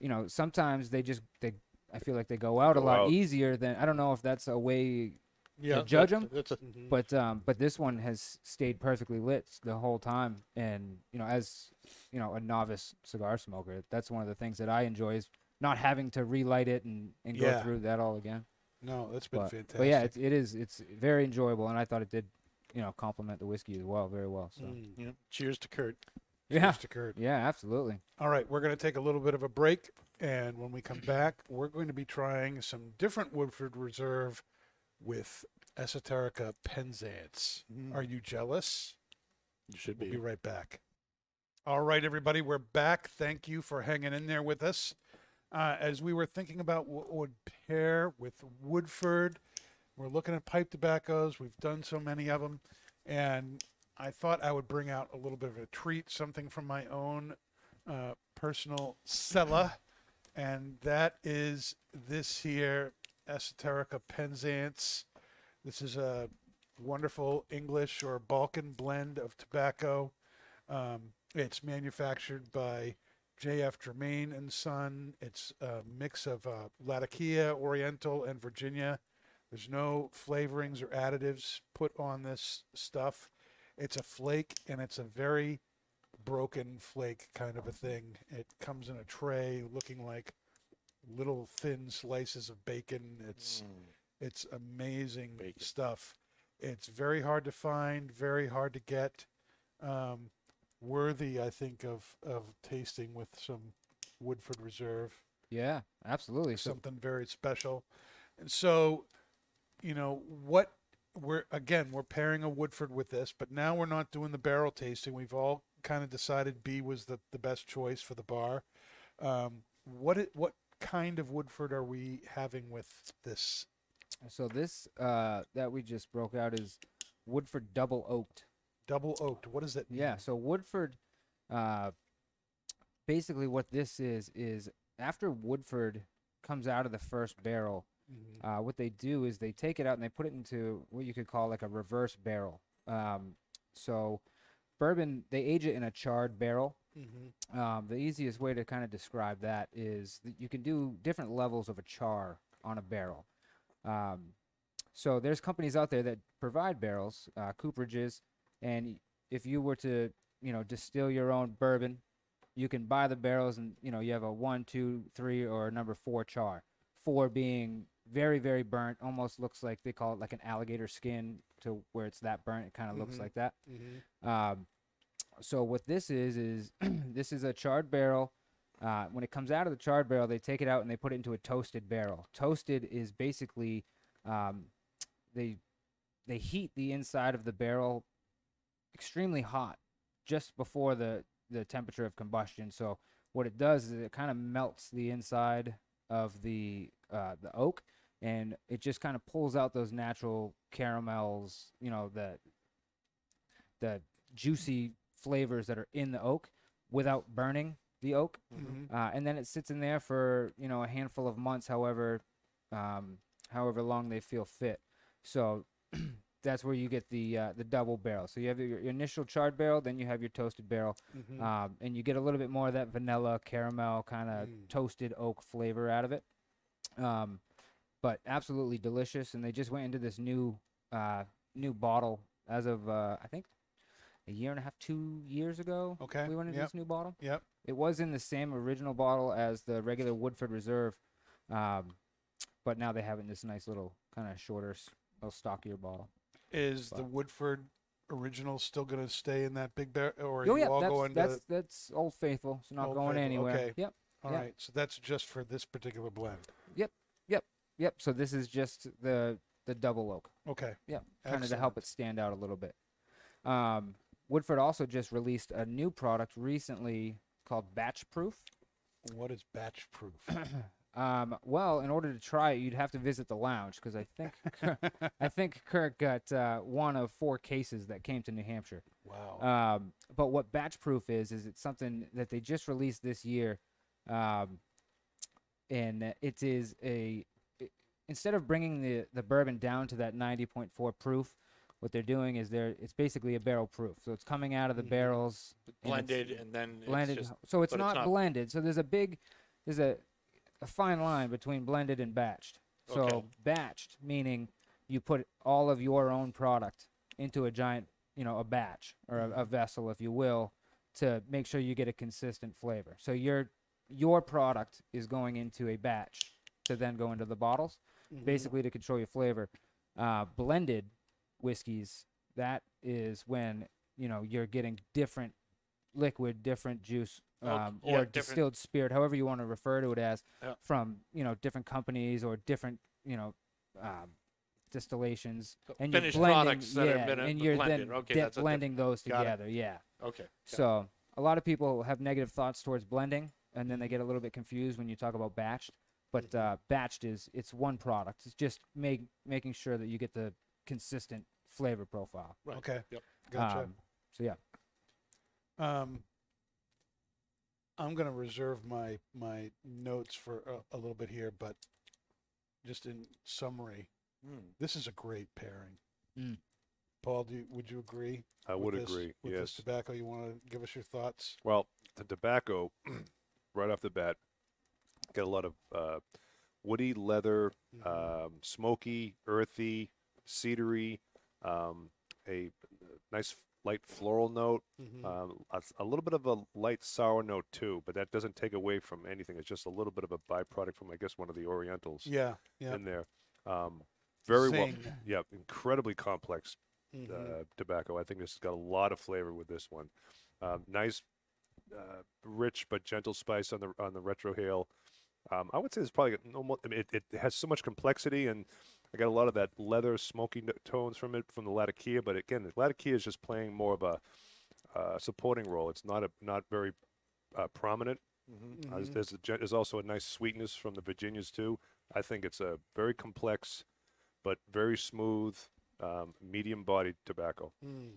you know, sometimes they just they, I feel like they go out a lot out. easier than I don't know if that's a way, Yeah, judge that- 'em? That's a, Mhm. but um, but this one has stayed perfectly lit the whole time, and you know, as you know, a novice cigar smoker, that's one of the things that I enjoy is not having to relight it and, and go Yeah. through that all again. No, that's been But, fantastic. but yeah, it's, it is. It's very enjoyable, and I thought it did, you know, complement the whiskey as well, very well. So Mm. yeah. Cheers to Kurt. yeah, Cheers to Kurt. yeah, absolutely. All right, we're going to take a little bit of a break, and when we come back, we're going to be trying some different Woodford Reserve with Esoterica Penzance. Are you jealous? You should We'll be. be right back. All right, everybody, we're back. Thank you for hanging in there with us. Uh, as we were thinking about what would pair with Woodford, we're looking at pipe tobaccos. We've done so many of them, and I thought I would bring out a little bit of a treat, something from my own uh, personal cellar, and that is this here Esoterica Penzance. This is a wonderful English or Balkan blend of tobacco. Um, it's manufactured by J.F. Germain and Son. It's a mix of uh, Latakia, Oriental, and Virginia. There's no flavorings or additives put on this stuff. It's a flake, and it's a very broken flake kind of a thing. It comes in a tray looking like little thin slices of bacon. It's Mm. it's amazing Bacon. stuff. It's very hard to find, very hard to get. Um, worthy, I think, of of tasting with some Woodford Reserve, Yeah, absolutely. So something very special. And so, you know, what we're again we're pairing a Woodford with this, but now we're not doing the barrel tasting. We've all kind of decided B was the the best choice for the bar. Um, what it, what kind of Woodford are we having with this? so this uh, that we just broke out is Woodford double oaked. Double oaked. What does that mean? Yeah, so Woodford, uh, basically what this is is after Woodford comes out of the first barrel, Mhm. uh, what they do is they take it out and they put it into what you could call like a reverse barrel. Um, so bourbon, they age it in a charred barrel. Mhm. Um, the easiest way to kind of describe that is that you can do different levels of a char on a barrel. Um, so there's companies out there that provide barrels, uh, cooperages, and if you were to, you know, distill your own bourbon, you can buy the barrels, and you know you have a one, two, three, or number four char. Four being very, very burnt, almost looks like they call it like an alligator skin to where it's that burnt. It kind of looks Mhm. like that. Mhm. Um, so what this is is this is a charred barrel. Uh, when it comes out of the charred barrel, they take it out and they put it into a toasted barrel. Toasted is basically um, they they heat the inside of the barrel extremely hot just before the the temperature of combustion. So what it does is it kind of melts the inside of the uh, the oak, and it just kind of pulls out those natural caramels. You know the the juicy flavors that are in the oak without burning the oak. Mhm. Uh, and then it sits in there for you know a handful of months, however, um, however long they feel fit. So that's where you get the uh, the double barrel. So you have your, your initial charred barrel, then you have your toasted barrel, Mhm. um, and you get a little bit more of that vanilla caramel kind of Mm. toasted oak flavor out of it. Um, but absolutely delicious. And they just went into this new uh, new bottle as of uh, I think a year and a half, two years ago. Okay, we went into yep. this new bottle. Yep. It was in the same original bottle as the regular Woodford Reserve, um, but now they have it in this nice little kind of shorter, little stockier bottle. Is the Woodford original still going to stay in that big bear, or are oh you yeah, all that's going that's to? that's Old Faithful. It's not Old going Faithful, anywhere. okay. Yep, All right, yeah. so that's just for this particular blend. yep. Yep. Yep. So this is just the the double oak. Okay. Yeah, kind of to help it stand out a little bit. Um, Woodford also just released a new product recently called Batch Proof. What is batch proof? Um, well, in order to try it, you'd have to visit the lounge because I think I think Kirk got uh, one of four cases that came to New Hampshire. wow. Um, but what batch proof is is it's something that they just released this year, um, and it is a i- instead of bringing the the bourbon down to that 90.4 proof, what they're doing is they're it's basically a barrel proof. So it's coming out of the Mhm. barrels and blended and then blended. It's just, so it's but it's not, not- blended. So there's a big there's a a fine line between blended and batched. So Okay. batched meaning you put all of your own product into a giant, you know, a batch or a, a vessel, if you will, to make sure you get a consistent flavor. So your your product is going into a batch to then go into the bottles, Mhm. basically to control your flavor. Uh, blended whiskeys, that is when you know you're getting different liquid, different juice, Um, yeah, or different- distilled spirit, however you want to refer to it as, Yeah. from you know different companies or different you know um, distillations, So and finished you're blending, products that have yeah, been, and you're blended. then Okay, de- that's blending those together. Yeah. okay. got it. So a lot of people have negative thoughts towards blending, and then they get a little bit confused when you talk about batched. But uh, batched is it's one product. It's just make, making sure that you get the consistent flavor profile. Right. Okay. Yep. Gotcha. Um, so yeah, Um, I'm going to reserve my my notes for a, a little bit here, but just in summary, Mm. this is a great pairing. Mm. Paul, do you, would you agree? I would this- agree. With yes. this tobacco, you want to give us your thoughts? Well, the tobacco, right off the bat, get a lot of uh, woody, leather, Mhm. um, smoky, earthy, cedary, um, a nice light floral note, Mhm. um, a, a little bit of a light sour note too, but that doesn't take away from anything. It's just a little bit of a byproduct from, I guess, one of the Orientals yeah, yeah. in there. Um, very well, yeah, incredibly complex Mhm. uh, tobacco. I think this has got a lot of flavor with this one. Um, nice, uh, rich but gentle spice on the on the retrohale. Um, I would say it's probably got no more, I mean, it, it has so much complexity, and I got a lot of that leather smoky tones from it from the Latakia. But again, the Latakia is just playing more of a uh, supporting role. It's not a not very uh, prominent. Mhm. Uh, there's, there's, a, there's also a nice sweetness from the Virginias too. I think it's a very complex, but very smooth, um, medium-bodied tobacco. Mm.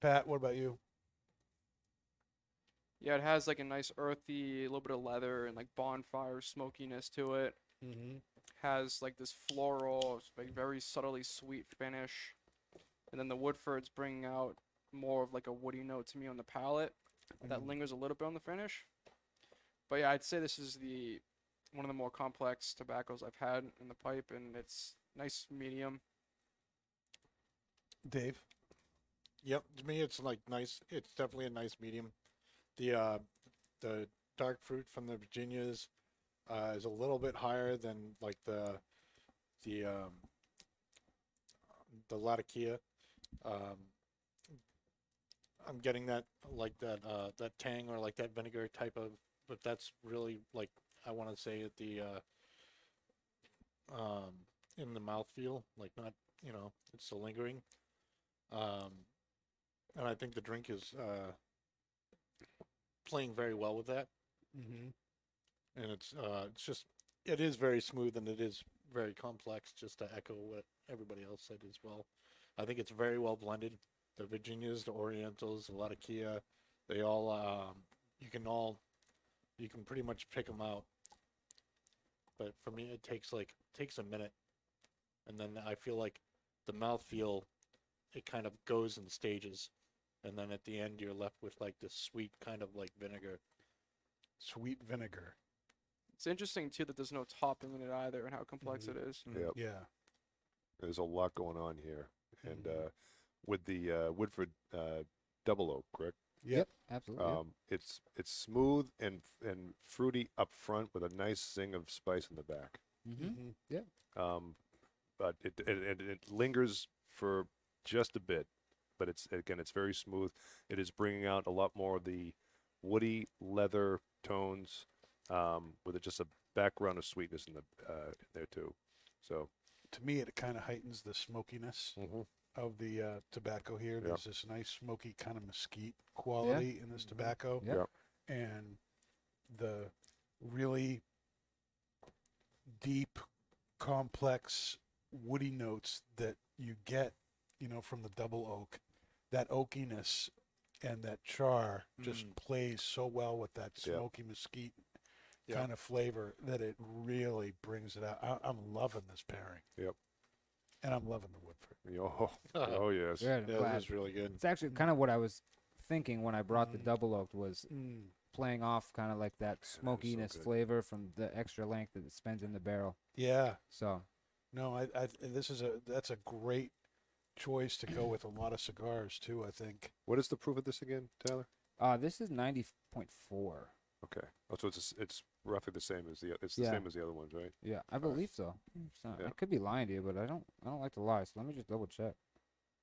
Pat, what about you? Yeah, it has like a nice earthy, a little bit of leather and like bonfire smokiness to it. Mm-hmm. Has like this floral, like very subtly sweet finish, and then the Woodfords bring out more of like a woody note to me on the palate that Mhm. lingers a little bit on the finish. But yeah, I'd say this is the one of the more complex tobaccos I've had in the pipe, and it's nice medium. Dave? Yep, to me it's like nice. It's definitely a nice medium. The uh, the dark fruit from the Virginias uh, is a little bit higher than like the the um, the Latakia. Um, I'm getting that like that uh, that tang or like that vinegar type of, but that's really like I want to say at the uh, um, in the mouth feel, like not you know it's still lingering. Um, and I think the drink is uh, playing very well with that. Mm-hmm. And it's uh, it's just it is very smooth and it is very complex. Just to echo what everybody else said as well, I think it's very well blended. The Virginias, the Orientals, Latakia, they all um, you can all you can pretty much pick them out. But for me, it takes like takes a minute, and then I feel like the mouthfeel it kind of goes in stages, and then at the end you're left with like this sweet kind of like vinegar. Sweet vinegar. It's interesting too that there's no topping in it either, and how complex Mhm. it is. Yep. Yeah. There's a lot going on here, and Mhm. uh, with the uh, Woodford uh, Double Oak, correct? Yep. absolutely. yep. Um, it's it's smooth and and fruity up front with a nice zing of spice in the back. mm-hmm. Mm-hmm. Um, but it, it it it lingers for just a bit, but it's again it's very smooth. It is bringing out a lot more of the woody leather tones, um, with just a background of sweetness in the uh, there too. So To me, it kind of heightens the smokiness. mm-hmm. of the uh, tobacco here. Yep. There's this nice smoky kind of mesquite quality in this tobacco, Yep. Yep. and the really deep, complex woody notes that you get, you know, from the double oak. That oakiness and that char just Mm. plays so well with that Yeah. smoky mesquite Yeah. kind of flavor that it really brings it out. I, I'm loving this pairing. Yep. And I'm loving the Woodford. Oh, oh yes. Good. Yeah, glad. is really good. It's actually kind of what I was thinking when I brought the Mm. double oaked was playing off kind of like that smokiness good. flavor from the extra length that it spends in the barrel. Yeah. So No, I, I this is a that's a great choice to go with a lot of cigars too. I think. What is the proof of this again, Tyler? uh, this is ninety point four. Okay. Oh, so it's s- it's roughly the same as the it's the Yeah. same as the other ones, right? Yeah, I believe so. So Yeah. I could be lying to you, but I don't. I don't like to lie. So let me just double check.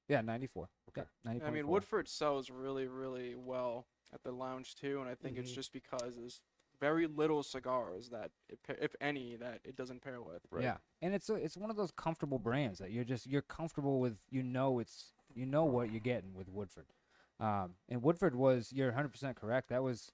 Yeah, ninety four. Okay. ninety. I mean, Woodford sells really, really well at the lounge too, and I think it's Mhm. just because there's very little cigars that, it, pa- if any, that it doesn't pair with. Right. Yeah, and it's a, it's one of those comfortable brands that you're just you're comfortable with. You know it's you know what you're getting with Woodford. Um, and Woodford was you're 100 percent correct. That was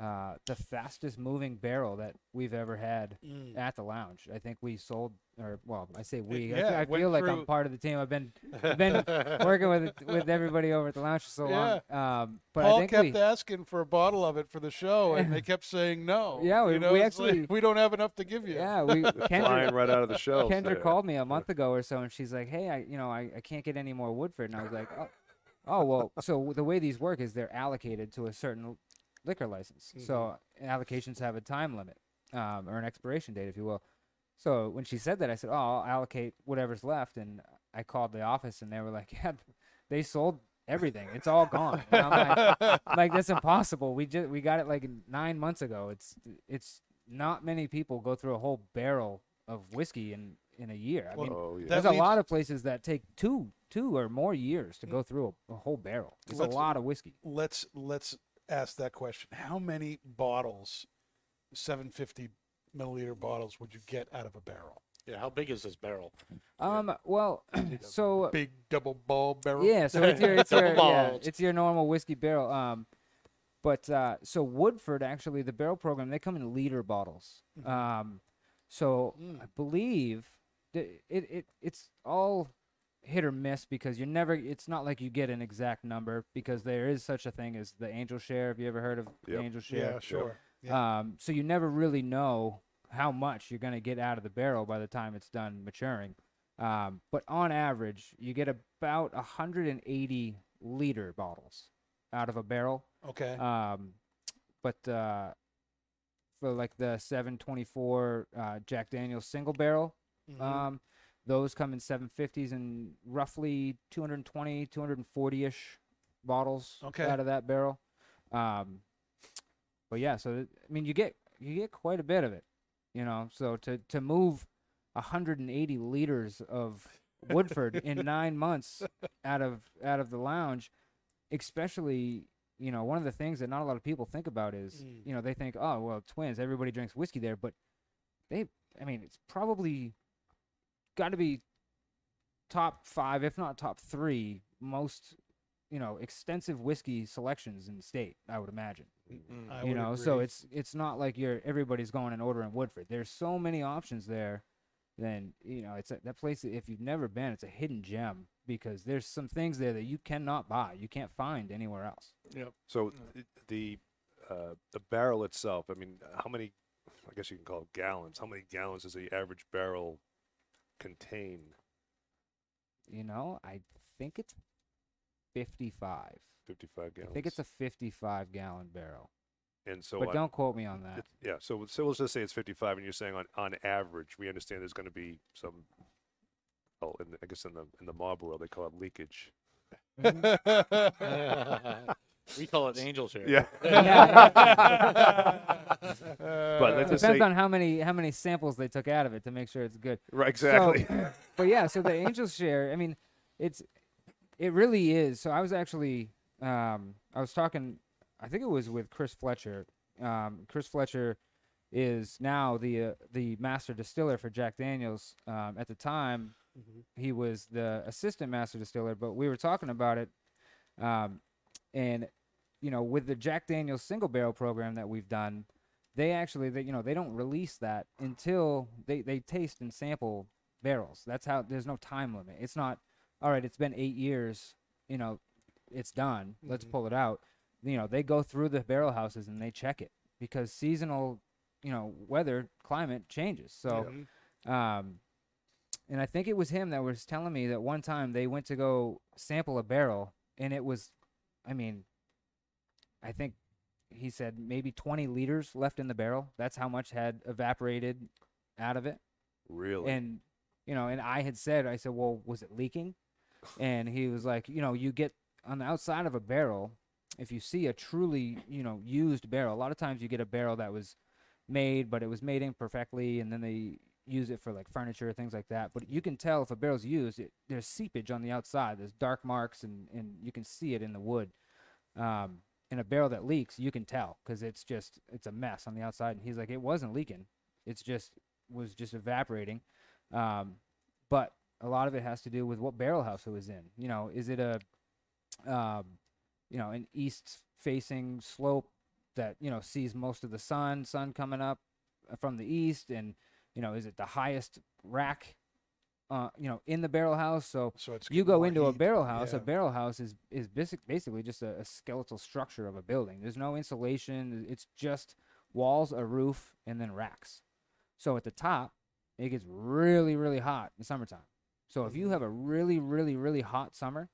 uh, the fastest moving barrel that we've ever had at the lounge. I think we sold, or well, I say we. I, yeah, fe- I it went feel like I'm part of the team. I've been I've been working with with everybody over at the lounge for so long. Um, but Paul I think kept we, asking for a bottle of it for the show, and they kept saying no. Yeah, we- you know, we it's like, actually- we don't have enough to give you. yeah, we Kendra, Flying right out of the shelves. Kendra there. called me a month ago or so, and she's like, "Hey, I, you know, I, I can't get any more Woodford." And I was like, "Oh, oh well." So the way these work is they're allocated to a certain liquor license. So allocations have a time limit, um, or an expiration date, if you will. So when she said that, I said, "Oh, I'll allocate whatever's left." And I called the office, and they were like, "Yeah, they sold." Everything, it's all gone. I'm like, like that's impossible. We just we got it like nine months ago. It's it's not many people go through a whole barrel of whiskey in in a year. I Well, mean, Oh yeah. that there's a lot of places that take two two or more years to go through a, a whole barrel. It's a lot of whiskey. Let's let's ask that question. How many bottles, 750 milliliter bottles, would you get out of a barrel? Yeah, how big is this barrel? Um, well, so Big double ball barrel. yeah, so it's your it's your yeah, it's your normal whiskey barrel. Um, but uh, so Woodford actually the barrel program they come in liter bottles. Mhm. Um, so Mm. I believe that it, it it's all hit or miss because you're never it's not like you get an exact number because there is such a thing as the angel share. Have you ever heard of the Yep. angel share? Yeah, sure. Yeah. Um, so you never really know how much you're going to get out of the barrel by the time it's done maturing. Um, but on average, you get about 180 liter bottles out of a barrel. Okay. Um, but uh, for like the 724 uh, Jack Daniel's single barrel, Mhm. um, those come in 750s and roughly 220, 240 ish bottles Okay. out of that barrel. Um, but yeah, so I mean, you get you get quite a bit of it, you know. So to to move 180 liters of Woodford in nine months out of out of the lounge, especially you know one of the things that not a lot of people think about is Mm. you know they think oh well twins everybody drinks whiskey there but they I mean it's probably got to be top five if not top three most you know extensive whiskey selections in the state I would imagine Mm. I you would know so it's it's not like you're everybody's going and ordering woodford there's so many options there then you know it's a, that place if you've never been it's a hidden gem because there's some things there that you cannot buy you can't find anywhere else So th- the uh, the barrel itself. I mean, how many? I guess you can call it gallons. How many gallons does the average barrel contain? you know i think it's 55 Fifty-five gallons. i think it's a 55 gallon barrel And so but on- don't quote me on that It- yeah, so so let's just say it's 55, and you're saying on on average, we understand there's going to be some. Oh, in the, I guess in the in the mob world they call it leakage. we call it angel share. Yeah. But let's just depends say on how many how many samples they took out of it to make sure it's good right exactly. but yeah, so the angels share. I mean, it's it really is. So I was actually um, I was talking. I think it was with Chris Fletcher. Um, Chris Fletcher is now the uh, the master distiller for Jack Daniel's. Um, at the time, he was the assistant master distiller, but we were talking about it, um, and you know, with the Jack Daniel's single barrel program that we've done, they actually, they, you know, they don't release that until they they taste and sample barrels. That's how. There's no time limit. It's not. All right, it's been eight years. You know, it's done. Let's pull it out. You know, they go through the barrel houses and they check it because seasonal, you know, weather climate changes. So. Um, and I think it was him that was telling me that one time they went to go sample a barrel, and it was, I mean, I think he said maybe 20 liters left in the barrel. That's how much had evaporated out of it. Really? And, you know, and I had said, I said, well, was it leaking? And he was like, you know, you get on the outside of a barrel, if you see a truly, you know, used barrel, a lot of times you get a barrel that was made, but it was made imperfectly, and then they use it for like furniture, things like that. But you can tell if a barrel's used, it, there's seepage on the outside, there's dark marks, and, and you can see it in the wood. Um, in a barrel that leaks, you can tell because it's just it's a mess on the outside. And he's like, it wasn't leaking, it's just was just evaporating. Um, but a lot of it has to do with what barrel house it was in. You know, is it a um, you know, an east facing slope that, you know, sees most of the sun, sun coming up uh, from the east and, you know, is it the highest rack uh, you know, in the barrel house? So So it's you go into a barrel house. Yeah. A barrel house is is basic, basically just a, a skeletal structure of a building. There's no insulation. It's just walls, a roof, and then racks. So at the top, it gets really, really hot in summertime. So if you have a really, really, really hot summer,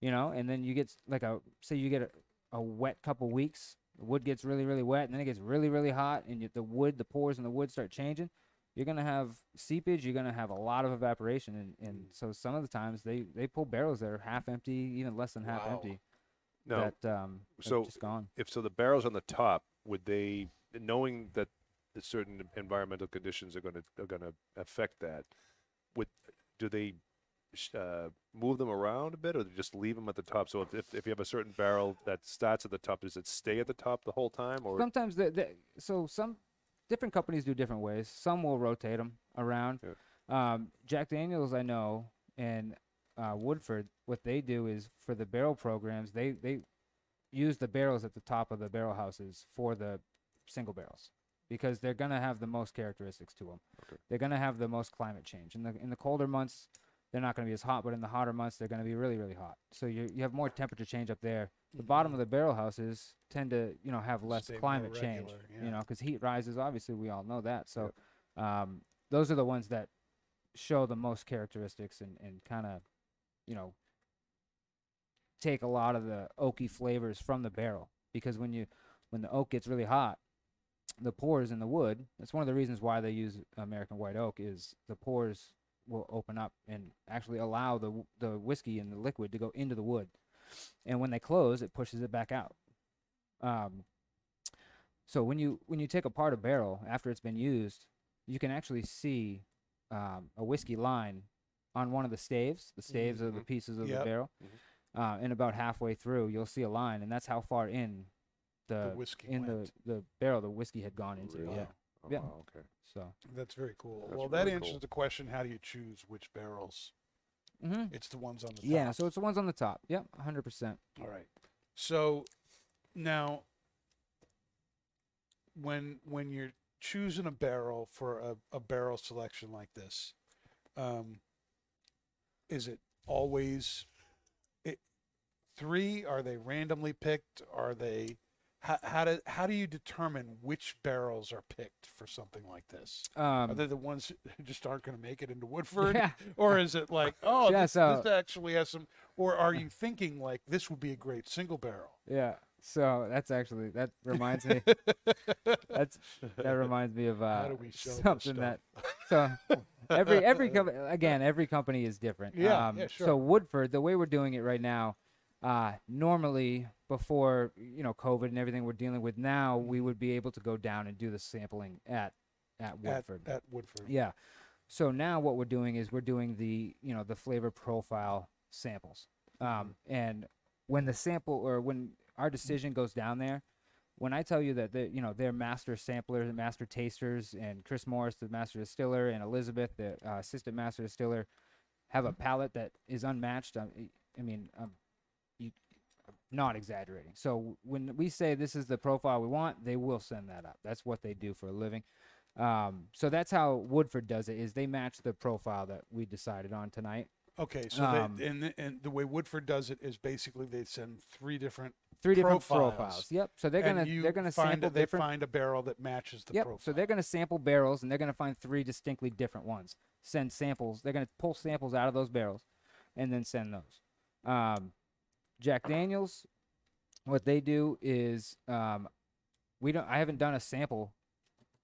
you know, and then you get like a say you get a, a wet couple weeks, the wood gets really, really wet, and then it gets really, really hot, and you, the wood, the pores in the wood start changing. You're gonna have seepage. You're gonna have a lot of evaporation, and, and so some of the times they they pull barrels that are half empty, even less than half Wow. empty. no. that um, so just gone. if so, the barrels on the top would they, knowing that the certain environmental conditions are going to are going to affect that, would do they sh- uh, move them around a bit, or just leave them at the top? So if, if if you have a certain barrel that starts at the top, does it stay at the top the whole time, or Sometimes the, the so some different companies do different ways. Some will rotate them around. Um, Jack Daniels, I know, and uh, Woodford, what they do is for the barrel programs, they they use the barrels at the top of the barrel houses for the single barrels because they're gonna have the most characteristics to them. Okay. They're gonna have the most climate change. In the in the colder months, they're not gonna be as hot, but in the hotter months, they're gonna be really really hot. So you you have more temperature change up there. The bottom of the barrel houses tend to you know have less Stay climate change. yeah. You know, because heat rises. Obviously, we all know that. So um, those are the ones that show the most characteristics and, and kind of, you know, take a lot of the oaky flavors from the barrel. Because when you when the oak gets really hot, the pores in the wood. That's one of the reasons why they use American white oak is the pores will open up and actually allow the the whiskey and the liquid to go into the wood. And when they close, it pushes it back out. Um, so when you when you take apart a barrel after it's been used, you can actually see um, a whiskey line on one of the staves. The staves are the pieces of Yep. the barrel. Uh, and about halfway through, you'll see a line, and that's how far in the, whiskey in went. the, the barrel the whiskey had gone into. Really? Yeah. Oh, yeah. wow, okay. So. That's very cool. That's well, that really answers cool. the question: How do you choose which barrels? Mm-hmm. It's the ones on the top. Yeah. So it's the ones on the top. Yep. hundred percent. All right. So now when when you're choosing a barrel for a, a barrel selection like this, um, is it always it three? Are they randomly picked? Are they how, how do how do you determine which barrels are picked for something like this? Um, Are they the ones who just aren't going to make it into Woodford? Yeah. Or is it like, oh, Yeah, this, so- this actually has some? Or are you thinking like this would be a great single barrel? Yeah. So that's actually that reminds me. that's that reminds me of uh, How do we show something that. So every every company again every company is different. Yeah, Um, yeah, sure. So Woodford, the way we're doing it right now, uh, normally before you know COVID and everything we're dealing with now, we would be able to go down and do the sampling at at At, Woodford. at Woodford. Yeah. So now what we're doing is we're doing the you know the flavor profile samples. Um, and when the sample or when our decision goes down there, when I tell you that the you know they're master samplers and master tasters, and Chris Morris, the master distiller, and Elizabeth, the uh, assistant master distiller, have a palate that is unmatched. I, I mean, um, I'm not exaggerating. So when we say this is the profile we want, they will send that up. That's what they do for a living. Um, so that's how Woodford does it. Is they match the profile that we decided on tonight. Okay, so Um, they, and the- and the way Woodford does it is basically they send three different Three different Profiles. profiles. Yep. So they're gonna they're gonna find sample a, they different. find a barrel that matches the yep. profile. So they're gonna sample barrels and they're gonna find three distinctly different ones. Send samples. They're gonna pull samples out of those barrels, and then send those. Um, Jack Daniels, what they do is um, we don't. I haven't done a sample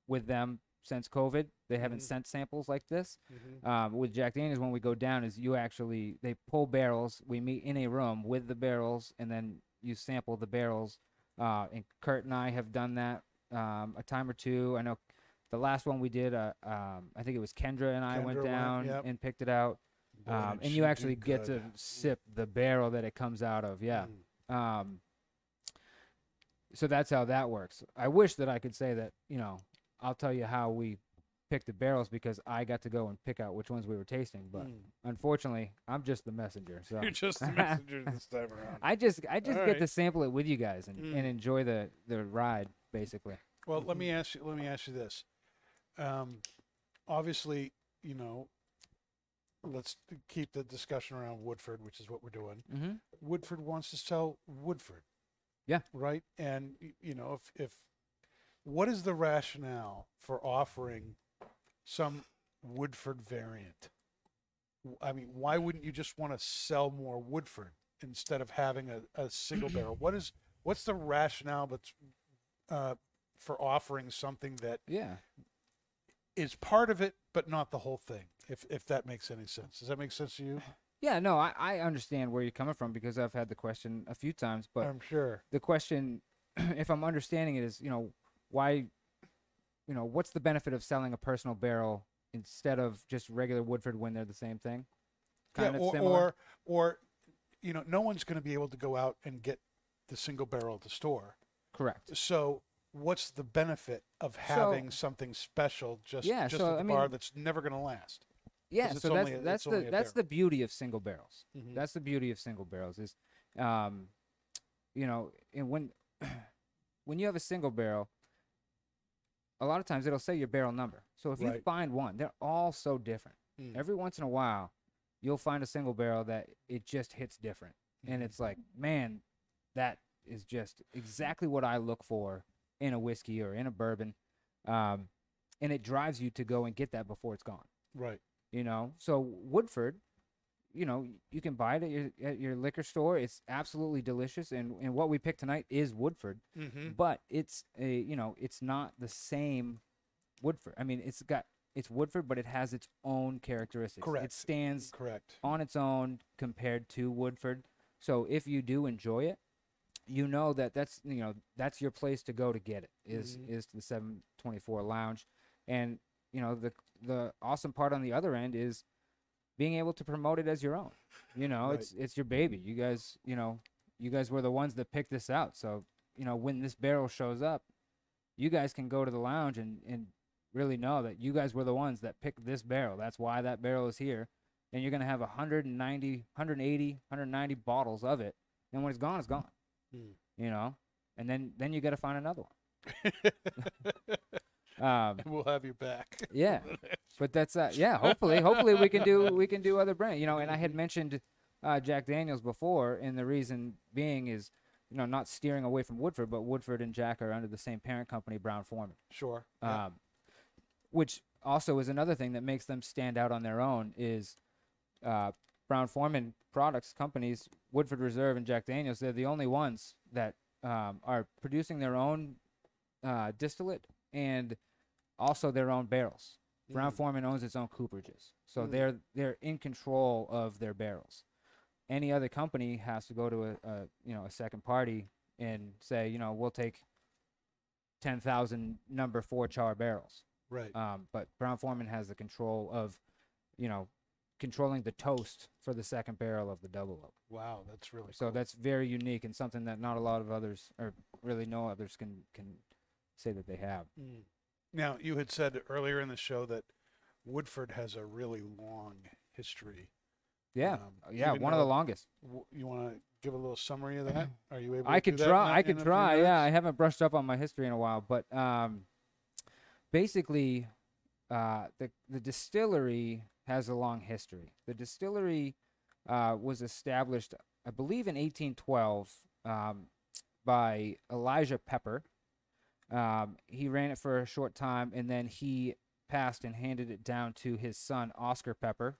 with them since COVID. They haven't Mhm. sent samples like this. Mhm. um, with Jack Daniels when we go down is you actually they pull barrels. We meet in a room with the barrels, and then you sample the barrels. Uh, and Kurt and I have done that um, a time or two. I know the last one we did. Uh, um, I think it was Kendra and I Kendra went went, down yep. and picked it out. Um, and you actually get to sip the barrel that it comes out of. Yeah. Mm. Um, so that's how that works. I wish that I could say that, you know, I'll tell you how we picked the barrels because I got to go and pick out which ones we were tasting. But Mm. unfortunately, I'm just the messenger. So You're just the messenger this time around. I just I just All get to sample it with you guys and, Mm. and enjoy the, the ride basically. Well, let me ask you. Let me ask you this. Um, obviously, you know, let's keep the discussion around Woodford, which is what we're doing. Mm-hmm. Woodford wants to sell Woodford. Yeah. Right. And you know, if if what is the rationale for offering some Woodford variant? I mean, why wouldn't you just want to sell more Woodford instead of having a, a single barrel? What is what's the rationale but uh, for offering something that Yeah. Is part of it but not the whole thing? If if that makes any sense. Does that make sense to you? Yeah, no, I, I understand where you're coming from because I've had the question a few times, but I'm sure. the question, if I'm understanding it, is you know why, you know, what's the benefit of selling a personal barrel instead of just regular Woodford when they're the same thing? Kind yeah, of or, similar. or or you know, no one's going to be able to go out and get the single barrel at the store. Correct. So, what's the benefit of having something special just Yeah, just so, at the I bar mean- that's never going to last? Yeah, so that's a- that's the that's the beauty of single barrels. Mhm. That's the beauty of single barrels is, um, you know, and when when you have a single barrel, a lot of times it'll say your barrel number. So if you find one, they're all so different. Mm. Every once in a while, you'll find a single barrel that it just hits different, and Mhm. it's like, man, that is just exactly what I look for in a whiskey or in a bourbon, um, and it drives you to go and get that before it's gone right. you know so woodford you know you can buy it at your, at your liquor store it's absolutely delicious and, and what we picked tonight is woodford Mm-hmm. but it's a you know it's not the same woodford i mean it's got it's woodford but it has its own characteristics Correct. it stands Correct. on its own compared to woodford so if you do enjoy it you know that that's you know that's your place to go to get it is Mhm. is the 724 lounge. And you know the the awesome part on the other end is being able to promote it as your own. You know Right. it's it's your baby. You guys you know you guys were the ones that picked this out. So you know when this barrel shows up you guys can go to the lounge and and really know that you guys were the ones that picked this barrel. That's why that barrel is here. And you're going to have 190 180 190 bottles of it. And when it's gone it's gone Mm. you know and then then you got to find another one um and we'll have you back. yeah but that's uh yeah hopefully hopefully we can do we can do other brand you know and i had mentioned uh jack daniels before and the reason being is you know not steering away from woodford but woodford and jack are under the same parent company brown forman Sure. yeah. um, which also is another thing that makes them stand out on their own is uh, Brown Forman products companies, Woodford Reserve and Jack Daniels. They're the only ones that um, are producing their own uh, distillate and also their own barrels. Brown Mm. Foreman owns its own cooperages, so Mm. they're they're in control of their barrels. Any other company has to go to a, a you know a second party and say you know we'll take ten thousand number four char barrels. Right. Um, but Brown Forman has the control of, you know, controlling the toast for the second barrel of the double oak. wow, that's really So cool. that's very unique and something that not a lot of others, or really no others, can can say that they have. Mm. Now, you had said earlier in the show that Woodford has a really long history Yeah, Um, yeah, one of the longest. w- You want to give a little summary of that? Are you able? I to could try. I could try. Yeah, I haven't brushed up on my history in a while, but um, basically, uh, the the distillery has a long history. The distillery uh, was established, I believe, in 1812 um, by Elijah Pepper. Um, he ran it for a short time, and then he passed and handed it down to his son Oscar Pepper.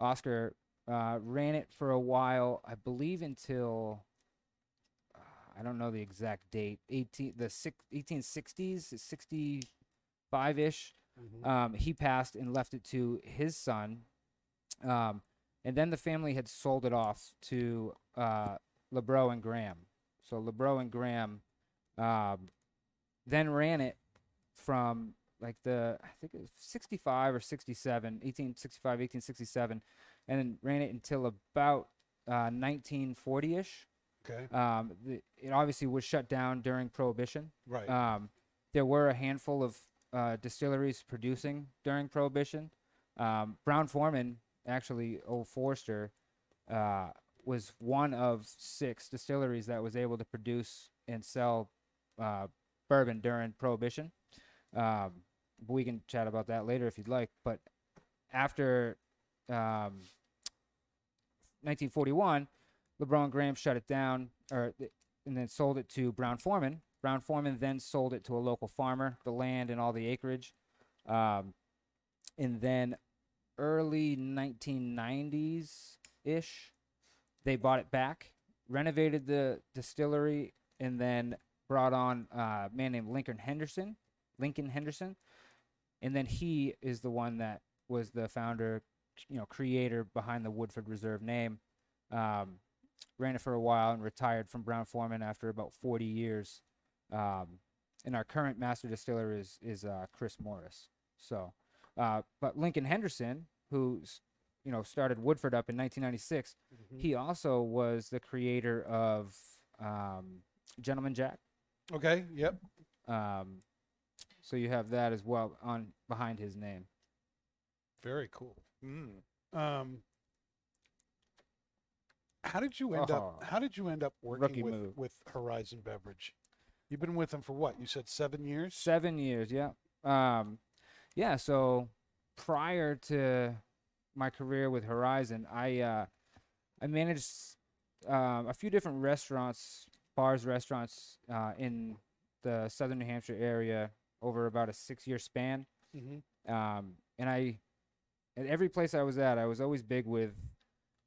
Oscar uh, ran it for a while, I believe, until uh, I don't know the exact date. 18 the six, 1860s, 65 ish. Mhm. Um, he passed and left it to his son. Um, and then the family had sold it off to uh, Labrot and Graham. So Labrot and Graham um, then ran it from like the I think it was 65 or 67, 1865, 1867, and then ran it until about uh, 1940ish. Okay. Um, the, it obviously was shut down during Prohibition. Right. Um, there were a handful of uh, distilleries producing during Prohibition. Um, Brown Forman, actually, Old Forester, uh, was one of six distilleries that was able to produce and sell uh, bourbon during Prohibition. Um, we can chat about that later if you'd like. But after um, 1941, Labrot Graham shut it down, or and then sold it to Brown Forman. Brown Forman then sold it to a local farmer, the land and all the acreage. Um, and then early 1990s ish, they bought it back, renovated the distillery, and then brought on a man named Lincoln Henderson. Lincoln Henderson. And then he is the one that was the founder, you know, creator behind the Woodford Reserve name. Um, ran it for a while and retired from Brown Forman after about 40 years. Um, and our current master distiller is is uh, Chris Morris. So, uh, but Lincoln Henderson, who's you know started Woodford up in 1996, Mhm. he also was the creator of um, Gentleman Jack. Okay. Yep. Um, so you have that as well on behind his name. Very cool. Mm. Um, how did you end Oh. up? How did you end up working Rookie with move. with Horizon Beverage? You've been with them for what? You said seven years. Seven years, yeah. Um, yeah. So prior to my career with Horizon, I uh, I managed um, a few different restaurants, bars, restaurants uh, in the southern New Hampshire area over about a six-year span. Mm-hmm. Um, and I, at every place I was at, I was always big with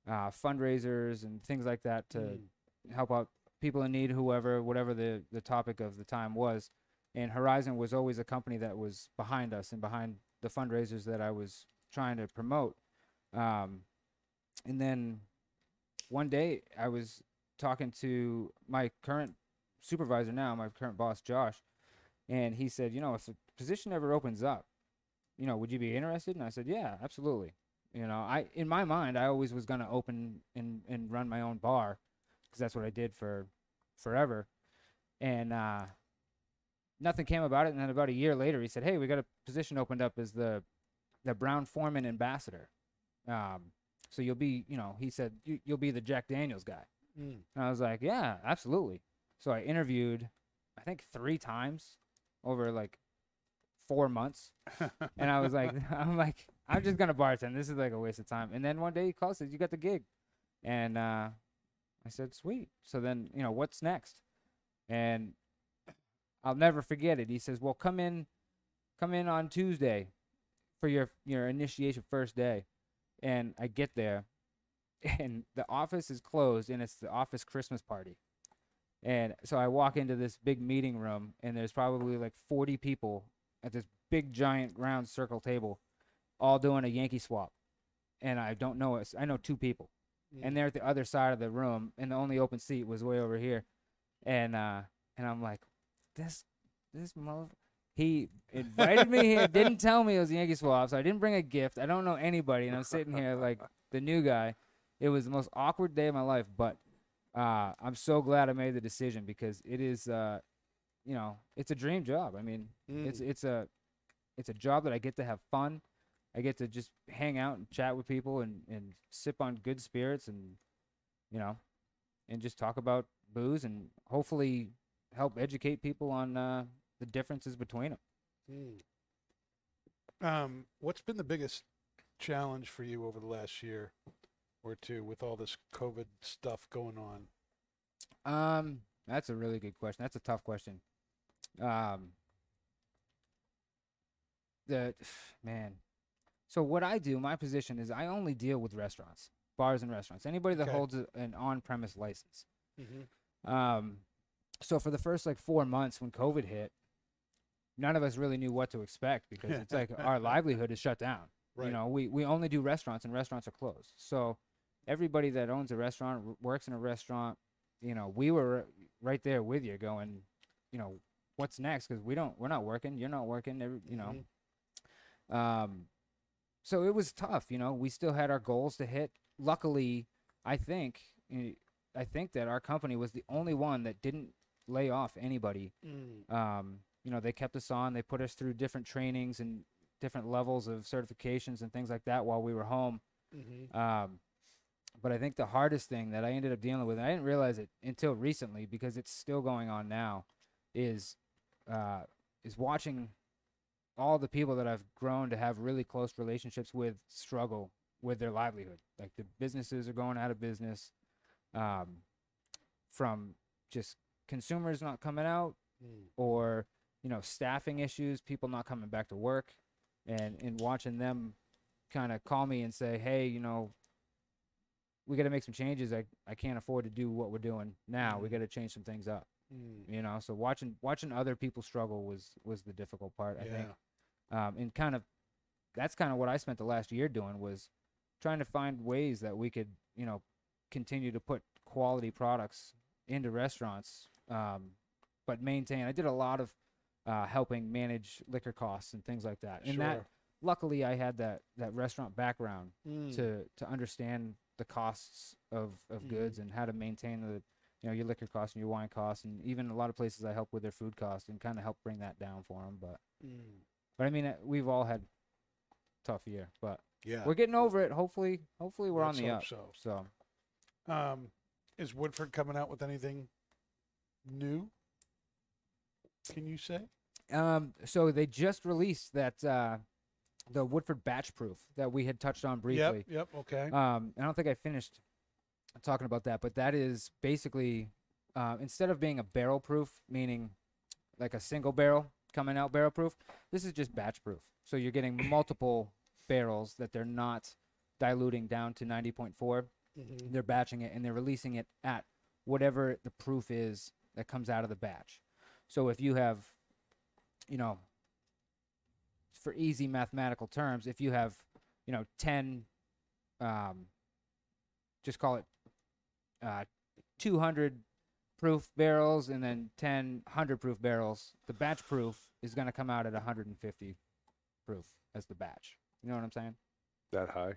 uh, fundraisers and things like that to Mm. help out people in need, whoever, whatever the, the topic of the time was. And Horizon was always a company that was behind us and behind the fundraisers that I was trying to promote. Um, and then one day I was talking to my current supervisor now, my current boss, Josh, and he said, you know, if a position ever opens up, you know, would you be interested? And I said, yeah, absolutely. You know, I in my mind, I always was going to open and and run my own bar because that's what I did for forever. And uh, nothing came about it. And then about a year later, he said, "Hey, we got a position opened up as the the Brown Forman ambassador. Um, so you'll be, you know, he said you, you'll be the Jack Daniels guy." Mm. And I was like, "Yeah, absolutely." So I interviewed, I think three times over like four months and I was like, I'm like, I'm just gonna bartend. This is like a waste of time. And then one day he calls, says, "You got the gig," and uh, I said, "Sweet." So then, you know, what's next? And I'll never forget it. He says, "Well, come in, come in on Tuesday for your your initiation first day." And I get there, and the office is closed, and it's the office Christmas party. And so I walk into this big meeting room, and there's probably like 40 people at this big giant round circle table, all doing a Yankee swap. And I don't know. I know two people, and they're at the other side of the room, and the only open seat was way over here. And uh, and I'm like, this this mother. He invited me here, didn't tell me it was a Yankee swap, so I didn't bring a gift. I don't know anybody, and I'm sitting here like the new guy. It was the most awkward day of my life, but uh, I'm so glad I made the decision because it is, uh, you know, it's a dream job. I mean, it's Mm. it's a it's a job that I get to have fun. I get to just hang out and chat with people and and sip on good spirits and you know, and just talk about booze and hopefully help educate people on uh, the differences between them. Hmm. Um, what's been the biggest challenge for you over the last year or two with all this COVID stuff going on? Um, that's a really good question. That's a tough question. Um, the man. So what I do, my position is I only deal with restaurants, bars and restaurants. Anybody that Okay. holds a, an on-premise license. Mm-hmm. Um, so for the first like four months when COVID hit, none of us really knew what to expect because it's like our livelihood is shut down. Right. You know, we, we only do restaurants and restaurants are closed. So everybody that owns a restaurant, r- works in a restaurant, you know, we were right there with you going, you know, what's next? Because we don't, we're not working. You're not working. Every, you know, um, so it was tough. You know, we still had our goals to hit. Luckily, I think, eh, I think that our company was the only one that didn't lay off anybody Mm. um, you know, they kept us on. They put us through different trainings and different levels of certifications and things like that while we were home. Mm-hmm. Um, but I think the hardest thing that I ended up dealing with, and I didn't realize it until recently because it's still going on now, is uh, is watching all the people that I've grown to have really close relationships with struggle with their livelihood. Like the businesses are going out of business, um, from just consumers not coming out Mm. or you know staffing issues people not coming back to work and and watching them kind of call me and say hey you know we got to make some changes I, I can't afford to do what we're doing now we Mhm. got to change some things up Mm. you know so watching watching other people struggle was was the difficult part i think Yeah. Um, and kind of that's kind of what I spent the last year doing was trying to find ways that we could you know continue to put quality products into restaurants um, but maintain I did a lot of uh, helping manage liquor costs and things like that and that luckily I had that that restaurant background Mm. to to understand the costs of of goods and how to maintain the you know your liquor costs and your wine costs and even a lot of places I help with their food costs and kind of help bring that down for them but Mm. But I mean, uh, we've all had tough year, but Yeah. we're getting over it. Hopefully, hopefully we're Let's on the up. so. So Um, is Woodford coming out with anything new? Can you say? Um, so they just released that uh, the Woodford batch proof that we had touched on briefly. Yep. Yep. Okay. Um, I don't think I finished talking about that, but that is basically uh, instead of being a barrel proof, meaning like a single barrel coming out barrel proof, this is just batch proof. So you're getting multiple barrels that they're not diluting down to 90.4. Mhm. They're batching it and they're releasing it at whatever the proof is that comes out of the batch. So if you have, you know, for easy mathematical terms, if you have, you know, 10, um, just call it uh, 200 proof barrels and then 10 100 proof barrels, the batch proof is going to come out at 150 proof as the batch. You know what I'm saying? That high?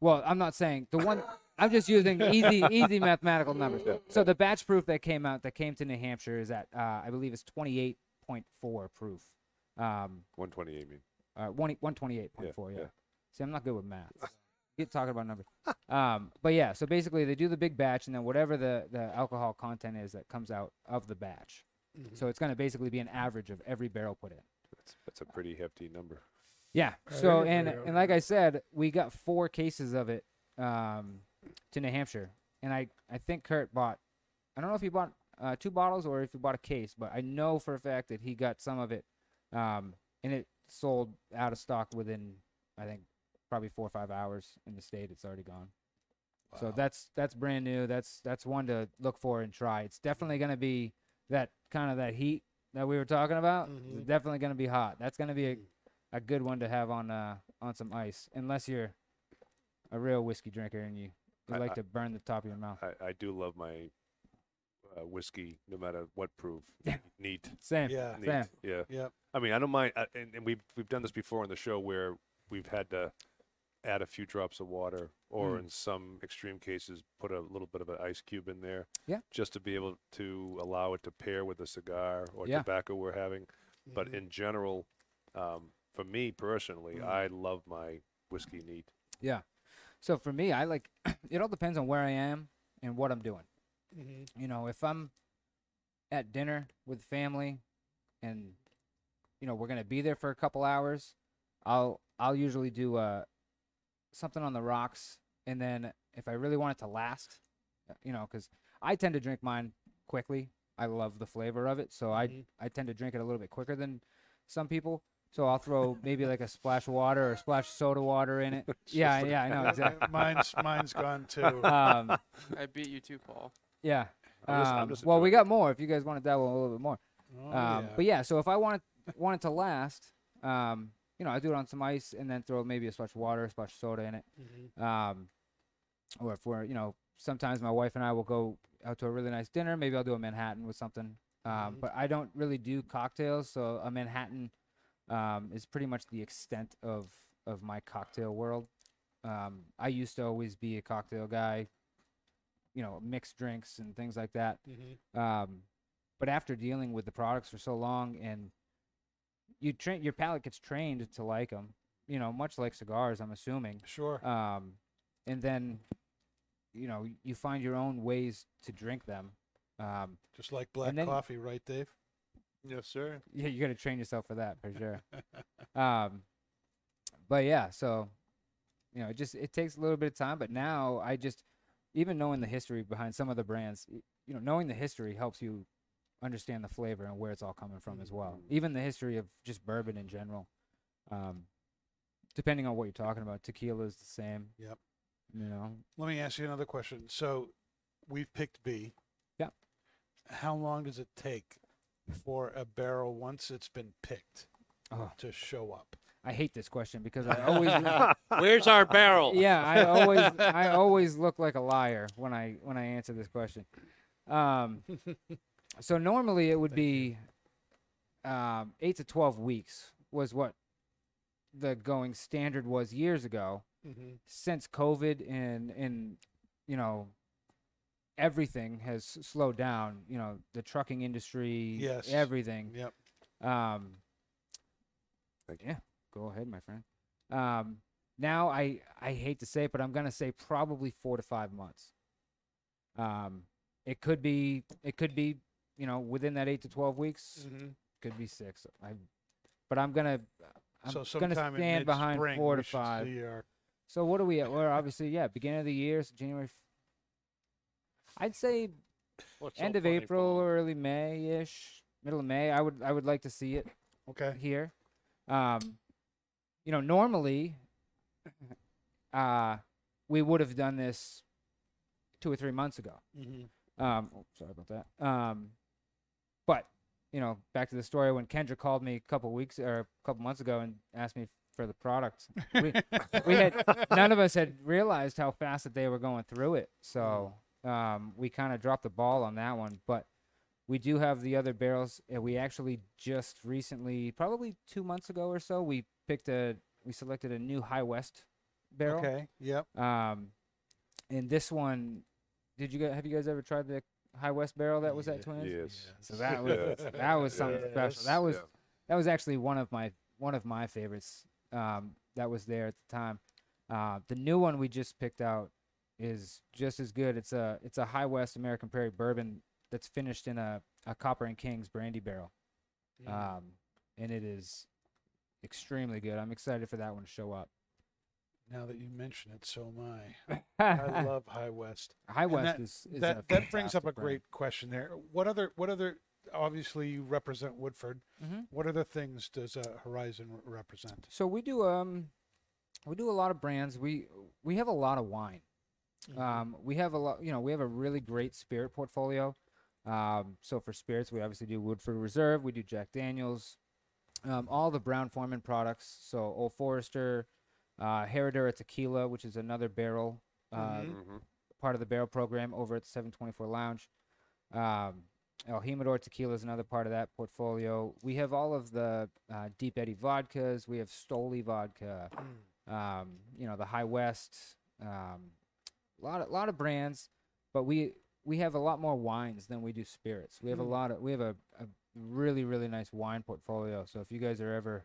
Well, I'm not saying the one. I'm just using easy, easy mathematical numbers. So the batch proof that came out, that came to New Hampshire, is at uh, I believe it's 28.4 proof. Um, 128, mean. uh, one 128.4. Yeah, yeah. See, I'm not good with math. Get talking about numbers. Um, but yeah, so basically they do the big batch, and then whatever the the alcohol content is that comes out of the batch. Mhm. So it's going to basically be an average of every barrel put in. That's, that's a pretty hefty number. Yeah. So and and like I said, we got four cases of it um, to New Hampshire, and I I think Kurt bought. I don't know if he bought uh, two bottles or if he bought a case, but I know for a fact that he got some of it, um, and it sold out of stock within I think probably four or five hours in the state. It's already gone. So that's that's brand new. That's that's one to look for and try. It's definitely going to be that kind of that heat that we were talking about. Mhm. It's definitely going to be hot. That's going to be a, Mm. a good one to have on uh on some ice, unless you're a real whiskey drinker and you, you I- like I- to burn the top of your mouth. I, I do love my uh, whiskey, no matter what proof. Neat. Same. Yeah. Neat. Same. Yeah. Yep. I mean, I don't mind, uh, and, and we've we've done this before on the show where we've had to add a few drops of water, or Mm. in some extreme cases, put a little bit of an ice cube in there, Yeah. just to be able to allow it to pair with the cigar or Yeah. tobacco we're having. But Mhm. in general, um, for me personally, Mm. I love my whiskey neat. Yeah. So for me, I like it all depends on where I am and what I'm doing. Mm-hmm. You know, if I'm at dinner with family and you know, we're going to be there for a couple hours, I'll I'll usually do uh something on the rocks and then if I really want it to last, uh, you know, cuz I tend to drink mine quickly. I love the flavor of it, so Mhm. I I tend to drink it a little bit quicker than some people. So I'll throw maybe like a splash of water or a splash of soda water in it. yeah, yeah, I know exactly. mine's mine's gone too. Um, I beat you too, Paul. yeah. I'm just- I'm Um, just well, we got more if you guys want to dabble a little bit more. Oh, um, yeah. But yeah, so if I want it, want it to last, um, you know, I do it on some ice and then throw maybe a splash of water, a splash of soda in it. Mhm. Um, or if we're, you know, sometimes my wife and I will go out to a really nice dinner. Maybe I'll do a Manhattan with something. Um, Mhm. But I don't really do cocktails, so a Manhattan um, is pretty much the extent of of my cocktail world. Um, I used to always be a cocktail guy, you know, mixed drinks and things like that. Mhm. Um, but after dealing with the products for so long, and you train your palate gets trained to like them, you know, much like cigars, I'm assuming. Sure. Um, and then, you know, you find your own ways to drink them. Um, Just like black then- coffee, right, Dave? Yes, sir. yeah, you got to train yourself for that for sure. um, but yeah, so you know, it just it takes a little bit of time. But now I just, even knowing the history behind some of the brands, y- you know, knowing the history helps you understand the flavor and where it's all coming from as well. Even the history of just bourbon in general. Um, depending on what you're talking about, tequila is the same. Yep. You know, Let me ask you another question. So, we've picked B. Yeah. How long does it take for a barrel once it's been picked Oh. to show up? I hate this question because I always Where's our barrel? yeah, I always I always look like a liar when I when I answer this question. Um, so normally it would be um, eight to twelve weeks was what the going standard was years ago. Mm-hmm. Since COVID and and you know everything has slowed down. You know the trucking industry, Yes. everything. Yep. Um, Thank you. yeah, go ahead, my friend. Um, now I I hate to say it, but I'm gonna say probably four to five months. Um, it could be it could be you know within that eight to twelve weeks. Mm-hmm. Could be six. I, but I'm gonna I'm so gonna sometime stand in behind mid-spring, four we to should five. see our- So what are we at? We're obviously yeah beginning of the year, so January. f- I'd say What's so end of funny, April Paul? or early May ish, middle of May. I would I would like to see it okay. here. Um, you know, normally, uh, we would have done this two or three months ago. Mm-hmm. Um, oh, sorry about that. Um, but you know, back to the story when Kendra called me a couple weeks or a couple months ago and asked me for the product. We, we had none of us had realized how fast that they were going through it, so um, we kind of dropped the ball on that one. But we do have the other barrels. And we actually just recently, probably two months ago or so, we picked a we selected a new High West barrel. Okay. Yep. Um, and this one, did you guys have you guys ever tried the High West barrel that was at Yeah. Twin Edge? Yes. So that was Yes. that was something special. That was Yeah. that was actually one of my one of my favorites. Um, that was there at the time. Uh, the new one we just picked out is just as good. It's a it's a High West American Prairie bourbon that's finished in a, a Copper and Kings brandy barrel. Mm. Um, and it is extremely good. I'm excited for that one to show up. Now that you mention it, so am I. I love High West. High And West that- is, is that that brings up a brand. great question there. What other what other obviously you represent Woodford. Mhm. What other things does uh, Horizon represent? So we do um we do a lot of brands. We we have a lot of wine. Mm-hmm. Um, we have a lot, you know, we have a really great spirit portfolio. Um, so for spirits, we obviously do Woodford Reserve, we do Jack Daniels, um, all the Brown Forman products. So Old Forester, uh, Herradura Tequila, which is another barrel, uh, Mhm. Mhm. part of the barrel program over at the 724 Lounge. Um, El Jimador Tequila is another part of that portfolio. We have all of the uh, Deep Eddy vodkas. We have Stoli vodka. Um, you know the High West. Um, a lot of lot of brands, but we we have a lot more wines than we do spirits. We have a Mm. lot of we have a, a really really nice wine portfolio. So if you guys are ever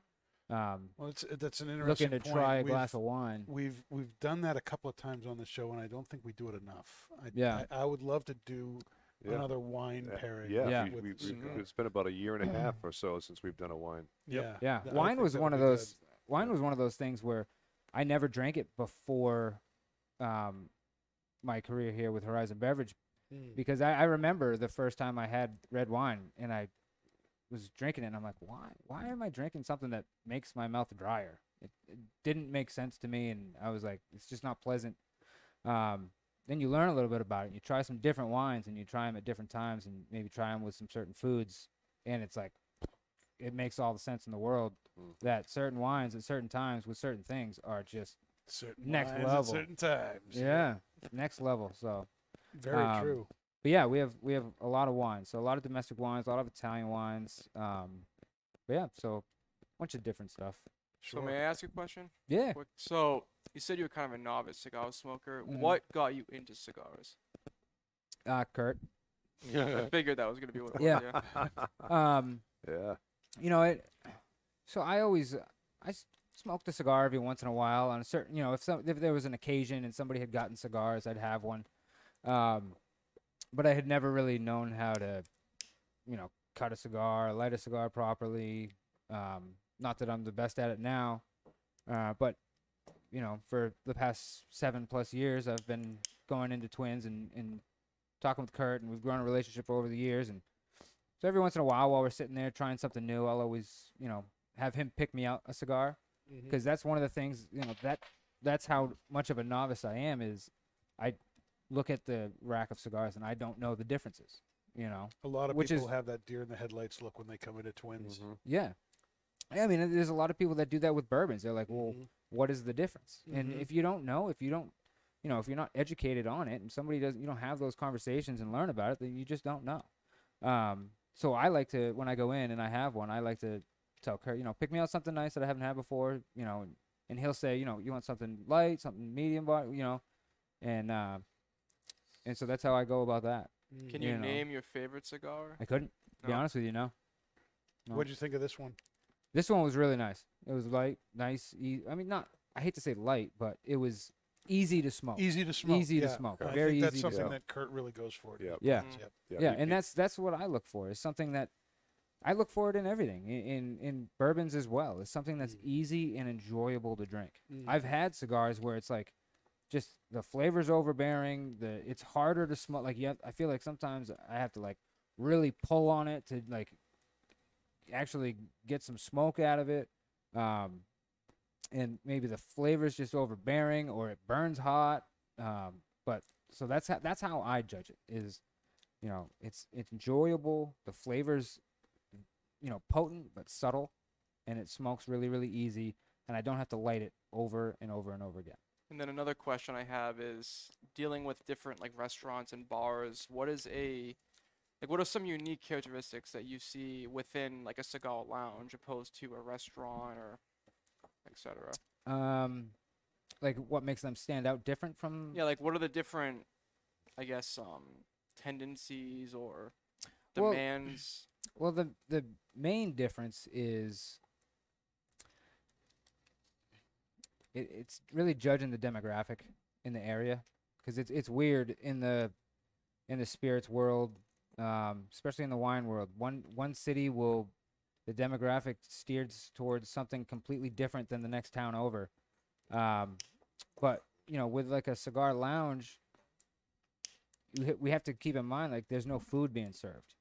um, Well, it's, that's an interesting looking to point. try a We've- glass of wine. We've we've done that a couple of times on the show, and I don't think we do it enough. I, Yeah. I, I would love to do Yeah. another wine pairing. Yeah, Yeah. we, with we, we, cigar. it's been about a year and a half or so since we've done a wine. yeah, Yeah, I wine was one of be good. those. Wine was one of those things where I never drank it before um, my career here with Horizon Beverage Mm. because I, I remember the first time I had red wine and I was drinking it and I'm like, why? Why am I drinking something that makes my mouth drier? It, it didn't make sense to me, and I was like, it's just not pleasant. Um, then you learn a little bit about it. You try some different wines and you try them at different times and maybe try them with some certain foods, and it's like, it makes all the sense in the world Mm. that certain wines at certain times with certain things are just certain next level. at certain times. yeah next level. So. very Um, true. But yeah, we have we have a lot of wines. So a lot of domestic wines, a lot of Italian wines. Um, but yeah, so a bunch of different stuff. So Sure. may I ask you a question? Yeah. Quick. So you said you were kind of a novice cigar smoker. Mhm. What got you into cigars? Uh, Kurt. Yeah, I figured that was gonna be what it was. Yeah. Yeah. Um, yeah. you know it. So I always I s- smoked a cigar every once in a while on a certain you know if some if there was an occasion and somebody had gotten cigars I'd have one. Um, but I had never really known how to, you know, cut a cigar, light a cigar properly. Um, not that I'm the best at it now, uh, but you know, for the past seven plus years, I've been going into twins and, and talking with Kurt, and we've grown a relationship over the years. And so every once in a while, while we're sitting there trying something new, I'll always, you know, have him pick me out a cigar because that's one of the things, you know, that that's how much of a novice I am. Is I look at the rack of cigars and I don't know the differences. You know, a lot of which people is- have that deer in the headlights look when they come into twins. Mhm. yeah. Yeah, I mean, there's a lot of people that do that with bourbons. They're like, well, Mhm. what is the difference? And Mhm. if you don't know, if you don't, you know, if you're not educated on it, and somebody doesn't, you don't have those conversations and learn about it, then you just don't know. Um, so I like to when I go in and I have one, I like to tell Kurt, you know, pick me out something nice that I haven't had before, you know, and, and he'll say, you know, you want something light, something medium, bar, you know, and uh, and so that's how I go about that. Can you you know. name your favorite cigar? I couldn't be honest with you, no. no. What'd you think of this one? This one was really nice. It was light, nice. E- I mean, not. I hate to say light, but it was easy to smoke. Easy to smoke. Easy to smoke. yeah. smoke. I Very think that's easy to something smoke. that Kurt really goes for. Yeah. Yeah, Mm. Yep. Yeah. yeah, and that's that's what I look for. Is something that I look for it in everything, in in, in bourbons as well. It's something that's Mm. easy and enjoyable to drink. Mhm. I've had cigars where it's like just the flavors overbearing. The it's harder to smoke. Like have, I feel like sometimes I have to like really pull on it to like actually get some smoke out of it. Um, and maybe the flavor's just overbearing or it burns hot. Um, but so that's how that's how I judge it. Is you know it's it's enjoyable. The flavors, you know, potent but subtle, and it smokes really really easy. And I don't have to light it over and over and over again. And then another question I have is dealing with different like restaurants and bars. What is a like what are some unique characteristics that you see within like a cigar lounge opposed to a restaurant or etc. Um, like what makes them stand out different from? Yeah, like what are the different I guess um tendencies or Well, demands? Well, the the main difference is it, it's really judging the demographic in the area because it's it's weird in the in the spirits world, um, especially in the wine world. One one city will the demographic steers towards something completely different than the next town over. Um, but you know, with like a cigar lounge, we have to keep in mind like there's no food being served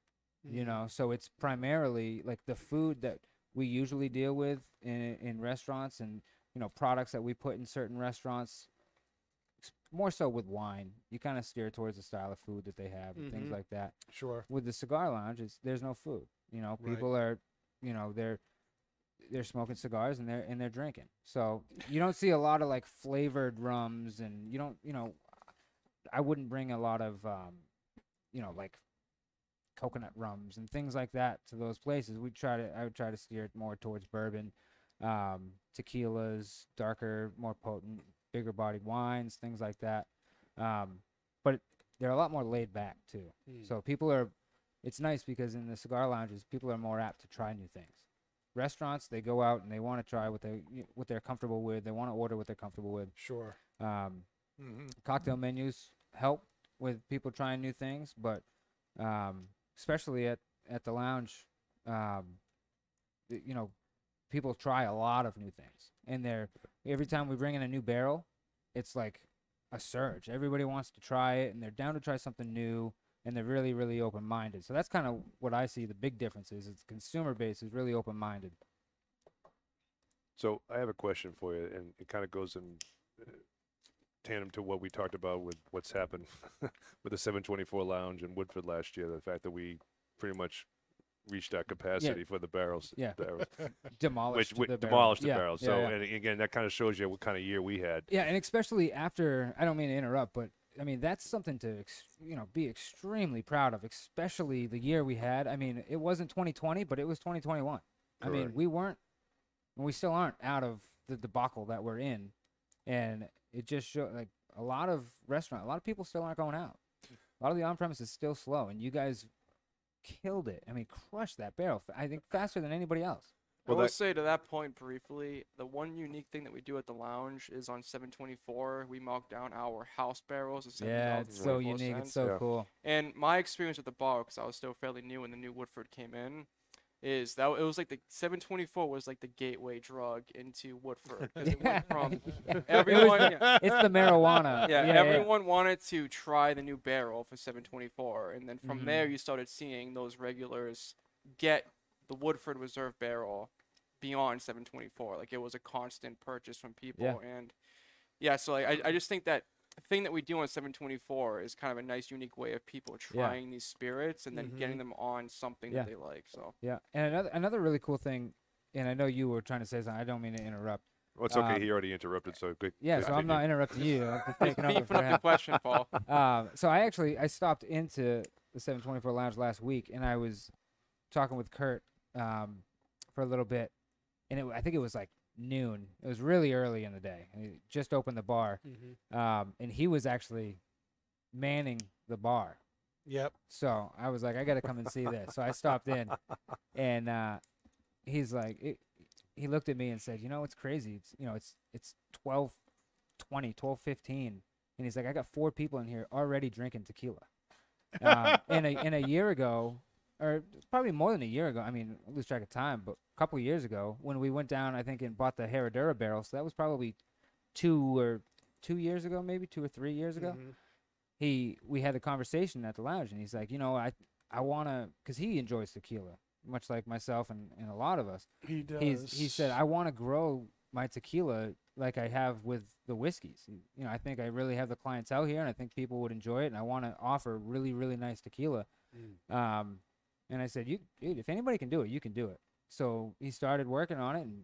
you Mm-hmm. know so it's primarily like the food that we usually deal with in in restaurants and you know products that we put in certain restaurants more so with wine you kind of steer towards the style of food that they have and things Mhm. like that Sure. with the cigar lounge it's, there's no food you know Right. people are you know they're they're smoking cigars and they're and they're drinking so you don't see a lot of like flavored rums and you don't you know i wouldn't bring a lot of um you know like coconut rums and things like that to those places we try to i would try to steer it more towards bourbon um tequilas darker more potent bigger bodied wines things like that um but they're a lot more laid back too Mm. so people are it's nice because in the cigar lounges people are more apt to try new things restaurants they go out and they want to try what they what they're comfortable with. They want to order what they're comfortable with. Sure. Um, Mhm. cocktail menus help with people trying new things, but um, especially at at the lounge, um, you know, people try a lot of new things, and they're every time we bring in a new barrel, it's like a surge. Everybody wants to try it, and they're down to try something new, and they're really really open minded. So that's kind of what I see. The big difference is it's consumer base is really open minded. So I have a question for you, and it kind of goes in uh, tandem to what we talked about with what's happened with the 724 Lounge in Woodford last year. The fact that we pretty much reached our capacity for the barrels. Yeah. barrels Demolished which, the barrel. demolished the Yeah, barrels. yeah, so, yeah. and again, that kind of shows you what kind of year we had. Yeah, and especially after I don't mean to interrupt, but I mean that's something to ex- you know be extremely proud of, especially the year we had. I mean, it wasn't 2020, but it was 2021. I mean, Correct. we weren't, and we still aren't out of the debacle that we're in, and it just showed like a lot of restaurant, a lot of people still aren't going out. A lot of the on-premise is still slow, and you guys killed it. I mean, crushed that barrel. I think faster than anybody else. I Well, will that- say to that point briefly, the one unique thing that we do at the lounge is on 724, we mark down our house barrels. to Yeah, it's so $7.24 unique. It's so Yeah. cool. And my experience with the bar, because I was still fairly new when the new Woodford came in, is that it was like the 724 was like the gateway drug into Woodford. it went from everyone, yeah, It's the marijuana. yeah, everyone wanted to try the new barrel for 724, and then from Mhm. there you started seeing those regulars get the Woodford Reserve barrel beyond 724. Like it was a constant purchase from people, Yeah. and yeah, so like I, I just think that thing that we do on 724 is kind of a nice, unique way of people Yeah. trying these spirits and then getting them on something Yeah. that they like. So Yeah, and another another really cool thing, and I know you were trying to say something. I don't mean to interrupt. Well, it's okay. Um, he already interrupted, so good. Yeah, so I'm not interrupting you. I'm just taking over for up the question, Paul. Um, so I actually I stopped into the 724 Lounge last week, and I was talking with Kurt um, for a little bit, and it, I think it was like noon. It was really early in the day. he just opened the bar, Mm-hmm. um, and he was actually manning the bar. Yep. So I was like, I got to come and see this. So I stopped in, and uh, he's like, it, he looked at me and said, you know, it's crazy. It's you know, it's it's 12, 20, 12, 15. and he's like, I got four people in here already drinking tequila. Um, and a and a year ago, or probably more than a year ago. I mean, I lose track of time, but a couple years ago, when we went down, I think and bought the Herradura barrel. So that was probably two or two years ago, maybe two or three years ago Mhm. he we had a conversation at the lounge and he's like you know i i want to because he enjoys tequila much like myself and, and a lot of us He does. he's he said i want to grow my tequila like i have with the whiskeys you know i think i really have the clientele here and i think people would enjoy it and i want to offer really really nice tequila Mm. um and i said you dude if anybody can do it you can do it so he started working on it and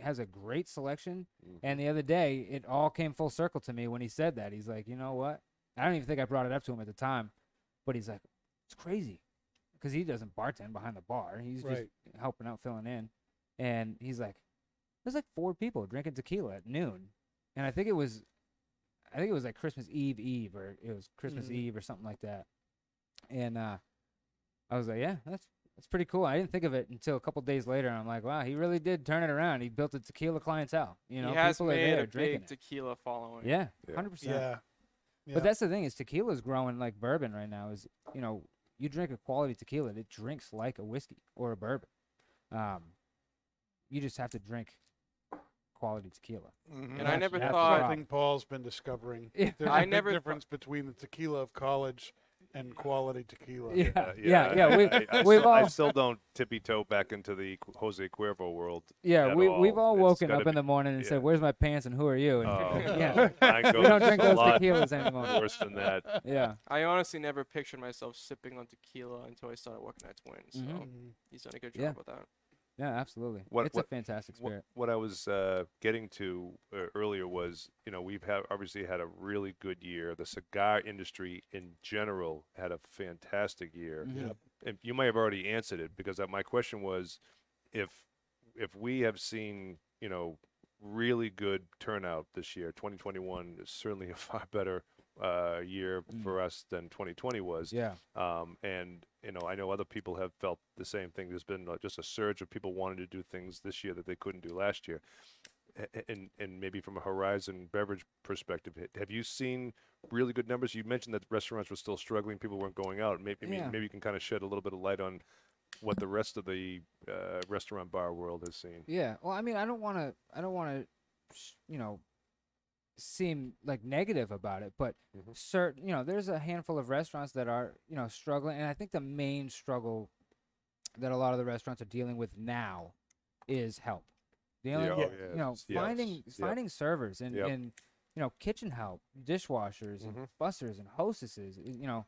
has a great selection Mhm. and the other day, it all came full circle to me when he said that. He's like, you know what? I don't even think I brought it up to him at the time, but he's like, it's crazy, because he doesn't bartend behind the bar. He's Right. just helping out, filling in, and he's like, there's like four people drinking tequila at noon, and I think it was, I think it was like Christmas Eve Eve or it was Christmas Mhm. Eve or something like that, and uh, I was like, yeah, that's. That's pretty cool. I didn't think of it until a couple days later, and I'm like, wow, he really did turn it around. He built a tequila clientele. You know, he has people are made there a drinking big it. tequila following. Yeah, Yeah. hundred percent. Yeah. yeah. But that's the thing is tequila's growing like bourbon right now. Is you know you drink a quality tequila, it drinks like a whiskey or a bourbon. Um, you just have to drink quality tequila. Mhm. And I never thought- I think Paul's been discovering. Yeah. There's I a big never thought- difference between the tequila of college and quality tequila. Yeah, Uh, yeah, yeah. We I, I we've still, I still don't tippy toe back into the Jose Cuervo world. yeah at we we've all. all It's woken gotta up in the morning and yeah. said, "Where's my pants and who are you?" And Oh, yeah, mine we don't drink those tequilas anymore. Worse than that. Yeah, I honestly never pictured myself sipping on tequila until I started working at Twins. So Mhm. Mhm. he's done a good job Yeah. with that. Yeah, absolutely. What- it's what- a fantastic spirit. what I was uh, getting to uh, earlier was, you know, we've had obviously had a really good year. The cigar industry in general had a fantastic year. Mhm. Yep. And you might have already answered it because uh, my question was, if if we have seen, you know, really good turnout this year, 2021 is certainly a far better uh, year for us than 2020 was. Yeah. Um, and you know, I know other people have felt the same thing. There's been uh, just a surge of people wanting to do things this year that they couldn't do last year. And and maybe from a Horizon beverage perspective, have you seen really good numbers? You mentioned that restaurants were still struggling, people weren't going out. Maybe Yeah. maybe you can kind of shed a little bit of light on what the rest of the uh, restaurant bar world has seen. Yeah. Well, I mean, I don't want to. I don't want to. You know, seem like negative about it, but Mhm. certain. You know, there's a handful of restaurants that are you know struggling, and I think the main struggle that a lot of the restaurants are dealing with now is help. Dealing, Yeah, with, you know, yes, yes, finding yep. finding servers and Yep. and you know kitchen help, dishwashers and Mhm. bussers and hostesses. You know,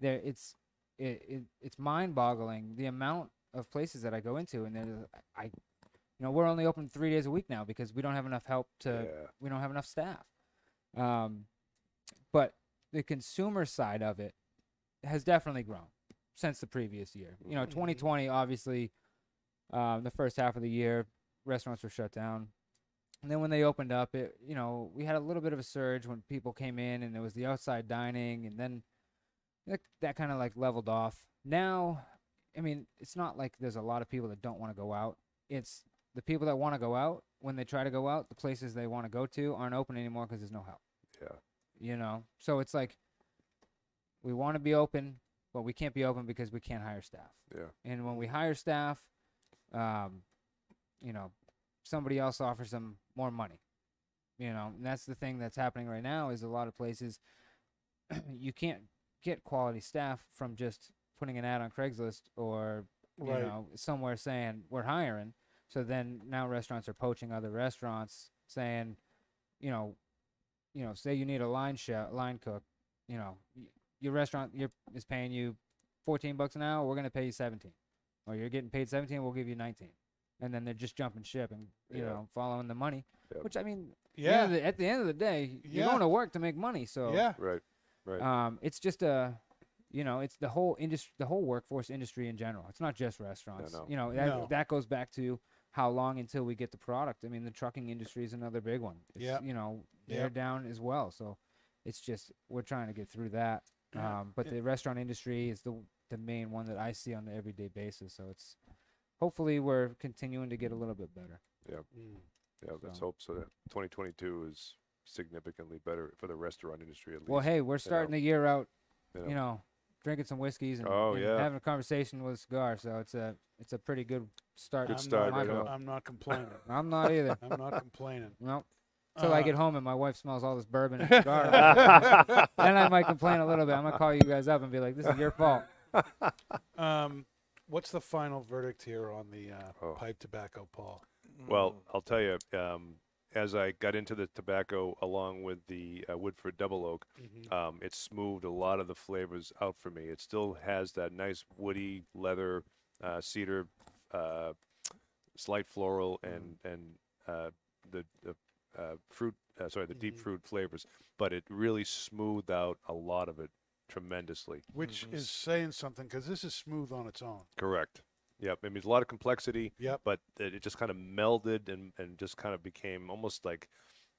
there it's it, it it's mind boggling the amount of places that I go into, and then I, you know, we're only open three days a week now because we don't have enough help to Yeah. we don't have enough staff. Um, but the consumer side of it has definitely grown since the previous year. You know, Mhm. 2020, obviously, um, the first half of the year, restaurants were shut down. And then when they opened up, it you know we had a little bit of a surge when people came in, and there was the outside dining, and then that, that kind of like leveled off. Now, I mean, it's not like there's a lot of people that don't want to go out. It's the people that want to go out when they try to go out, the places they want to go to aren't open anymore because there's no help. Yeah. You know, so it's like we want to be open, but we can't be open because we can't hire staff. Yeah. And when we hire staff, um, you know, somebody else offers them more money. You know, and that's the thing that's happening right now is a lot of places you can't get quality staff from just putting an ad on Craigslist or you Right. know somewhere saying we're hiring. So then now restaurants are poaching other restaurants saying, you know, you know, say you need a line chef, line cook, you know, your restaurant your is paying you 14 bucks an hour, we're going to pay you 17. Or you're getting paid 17, we'll give you 19. And then they're just jumping ship and, you Yeah. know, following the money, Yep. which I mean, Yeah. yeah, the, at the end of the day, you're Yeah. going to work to make money, so Yeah. Right. Right. um, it's just a, you know, it's the whole industry, the whole workforce industry in general. It's not just restaurants. no. You know, that No. that goes back to how long until we get the product. I mean, the trucking industry is another big one. Yeah, You know, they're Yep. down as well. So it's just we're trying to get through that. Yeah. Um, but Yeah. the restaurant industry is the the main one that I see on the everyday basis. So it's hopefully we're continuing to get a little bit better. Mm. Yeah, let's hope so. That 2022 is significantly better for the restaurant industry at least. Well, hey, we're starting the year out, you know. you know, drinking some whiskeys and, Oh, and yeah. having a conversation with a cigar. So it's a it's a pretty good start. Good I'm start, Not, right book. on. I'm not complaining. I'm not either. I'm not complaining. Nope. Till I Uh, get home and my wife smells all this bourbon and cigar. then I might complain a little bit. I'm gonna call you guys up and be like, "This is your fault." Um, what's the final verdict here on the uh, Oh. pipe tobacco, Paul? Well, I'll tell you, um, as I got into the tobacco along with the uh, Woodford Double Oak, Mhm. um, it smoothed a lot of the flavors out for me. It still has that nice woody leather, uh, cedar, uh, slight floral, and and uh, the the uh, fruit. Uh, sorry, the deep Mhm. fruit flavors. But it really smoothed out a lot of it tremendously. Which Mhm. is saying something because this is smooth on its own. Correct. Yep. I mean, there's a lot of complexity. Yep. but it, it just kind of melded and, and just kind of became almost like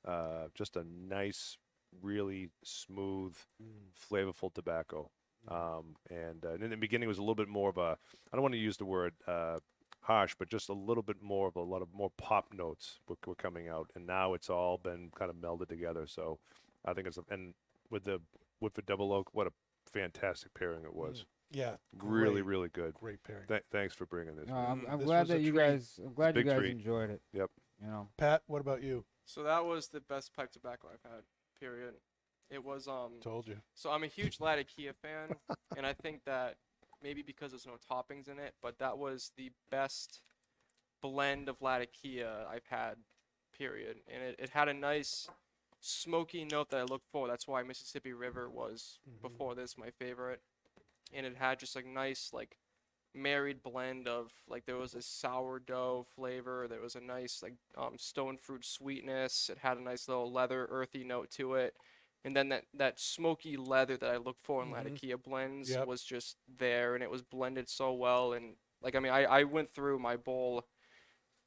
uh, just a nice, really smooth, Mm. flavorful tobacco. Um, and, uh, and in the beginning, it was a little bit more of a I don't want to use the word uh, harsh, but just a little bit more of a lot of more pop notes were, were coming out, and now it's all been kind of melded together. So I think it's a, and with the Woodford Double Oak, what a fantastic pairing it was. Yeah. Really, great, really good. Great pairing. Th- thanks for bringing this. Man. I'm, I'm this glad that you treat. guys. I'm glad you guys treat. enjoyed it. Yep. You know. Pat, what about you? So that was the best pipe tobacco I've had. Period. It was um. Told you. So I'm a huge Latakia fan, and I think that maybe because there's no toppings in it, but that was the best blend of Latakia I've had. Period. And it, it had a nice smoky note that I looked for. That's why Mississippi River was Mhm. before this my favorite. And it had just like nice like married blend of like there was a sourdough flavor, there was a nice like um, stone fruit sweetness. It had a nice little leather earthy note to it. And then that, that smoky leather that I look for in Mhm. Latakia blends Yep. was just there and it was blended so well and like I mean I, I went through my bowl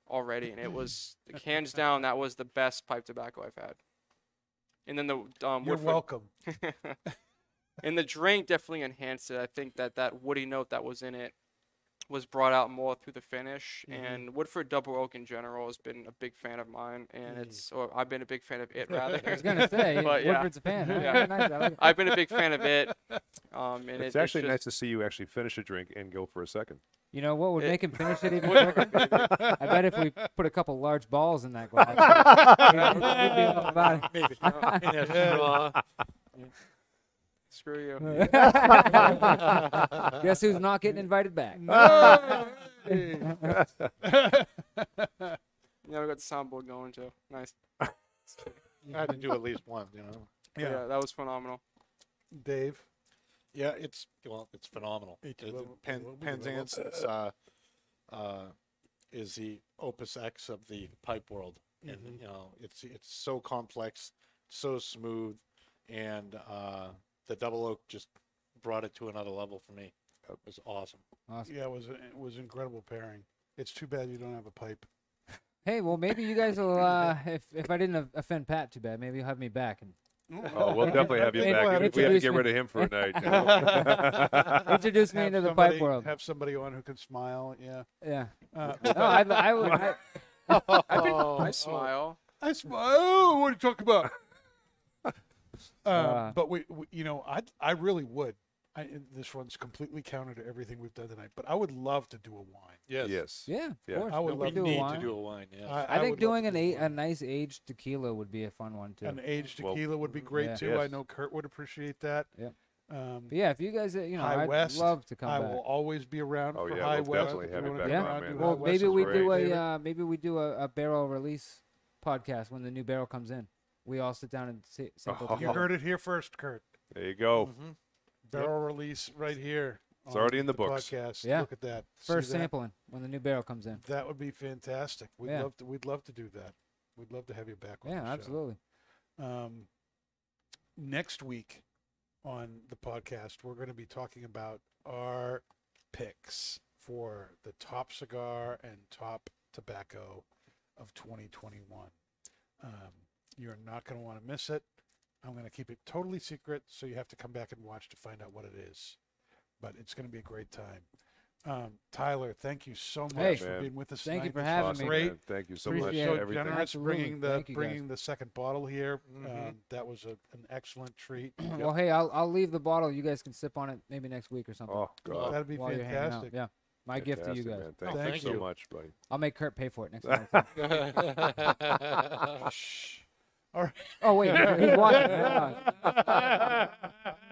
already and it was like, hands down that was the best pipe tobacco I've had. and then the um, You're Woodford- welcome. and the drink definitely enhanced it. I think that that woody note that was in it was brought out more through the finish. Mm-hmm. And Woodford Double Oak in general has been a big fan of mine, and Mm. it's or I've been a big fan of it rather. I was gonna say, But, yeah. Woodford's a fan. Huh? Yeah. Nice, I like it. I've been a big fan of it. Um, and It's it, actually just, nice to see you actually finish a drink and go for a second. You know what would It- make him finish it even quicker? I bet if we put a couple large balls in that glass. he'd- he'd be all about it. Maybe. In a straw. Screw you. Guess who's not getting invited back? Yeah, we got the soundboard going too. Nice. I had to do at least one, you know. Yeah, Yeah. that was phenomenal. Dave. Yeah, it's well, it's phenomenal. It It- will- Pen, will be Penzance is, uh, uh, is the opus X of the pipe world, and Mhm. you know it's it's so complex, so smooth, and uh, the double oak just brought it to another level for me. It was awesome. Awesome. Yeah, it was a, it was incredible pairing. It's too bad you don't have a pipe. Hey, well, maybe you guys will. Uh, if if I didn't offend Pat too bad, maybe you'll have me back and Oh, we'll definitely have you Maybe back. we'll have if we have to get me. rid of him for a night. you know. introduce me Have into the somebody- pipe world. Have somebody on who can smile. Yeah. Yeah. Uh, No, I, I would. I, I smile. I smile. Oh, what are you talking about? Uh, Uh, but we, we, you know, I, I really would. I, this one's completely counter to everything we've done tonight. But I would love to do a wine. Yes. yes. yeah, of Yeah. course. I would we love We do a need wine. to do a wine. Yes. I, I, would think doing an do a a nice aged tequila would be a fun one too. an aged Well, tequila would be great yeah. too. I know Kurt would appreciate that. Yeah. Um, But yeah, if you guys, uh, you know, High I'd West, love to come I back. will always be around Oh, for yeah, High we'll West. definitely have you you back be on, around, man. do Well, High Well, maybe we do a uh, maybe we do a, a barrel release podcast when the new barrel comes in. We all sit down and sa- sample Oh. You heard it here first, Kurt. There you go. Mhm. Barrel release right here. It's already in the books. Podcast. Yeah. Look at that. First that? sampling when the new barrel comes in. That would be fantastic. We'd Yeah. love to. We'd love to do that. We'd love to have you back. On Yeah, the show. absolutely. Um, next week on the podcast, we're going to be talking about our picks for the top cigar and top tobacco of 2021. Um, you're not going to want to miss it. I'm going to keep it totally secret, so you have to come back and watch to find out what it is. But it's going to be a great time. Um, Tyler, thank you so much Hey. for Man. being with us. Today. Thank you tonight. for This having was me. Great. Thank you so Appreciate much. you for so everything. generous Absolutely. bringing the Thank you, guys. bringing the second bottle here. Mhm. Um, that was a, an excellent treat. Well, hey, I'll I'll leave the bottle. You guys can sip on it maybe next week or something. Oh God. That'd be while you're hanging out. fantastic. Yeah, my gift to you guys. Man. Thank, Oh, you so much, buddy. I'll make Kurt pay for it next time. Shh. All right. oh wait, he's watching.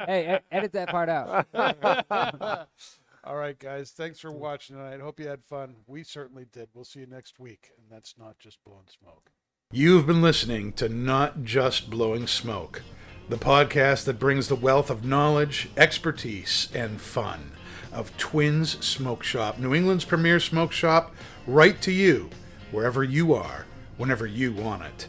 Hey, edit that part out. All right, guys. Thanks for watching tonight. Hope you had fun. We certainly did. We'll see you next week. And that's not just blowing smoke. You've been listening to Not Just Blowing Smoke, the podcast that brings the wealth of knowledge, expertise, and fun of Twins Smoke Shop, New England's premier smoke shop, right to you, wherever you are, whenever you want it.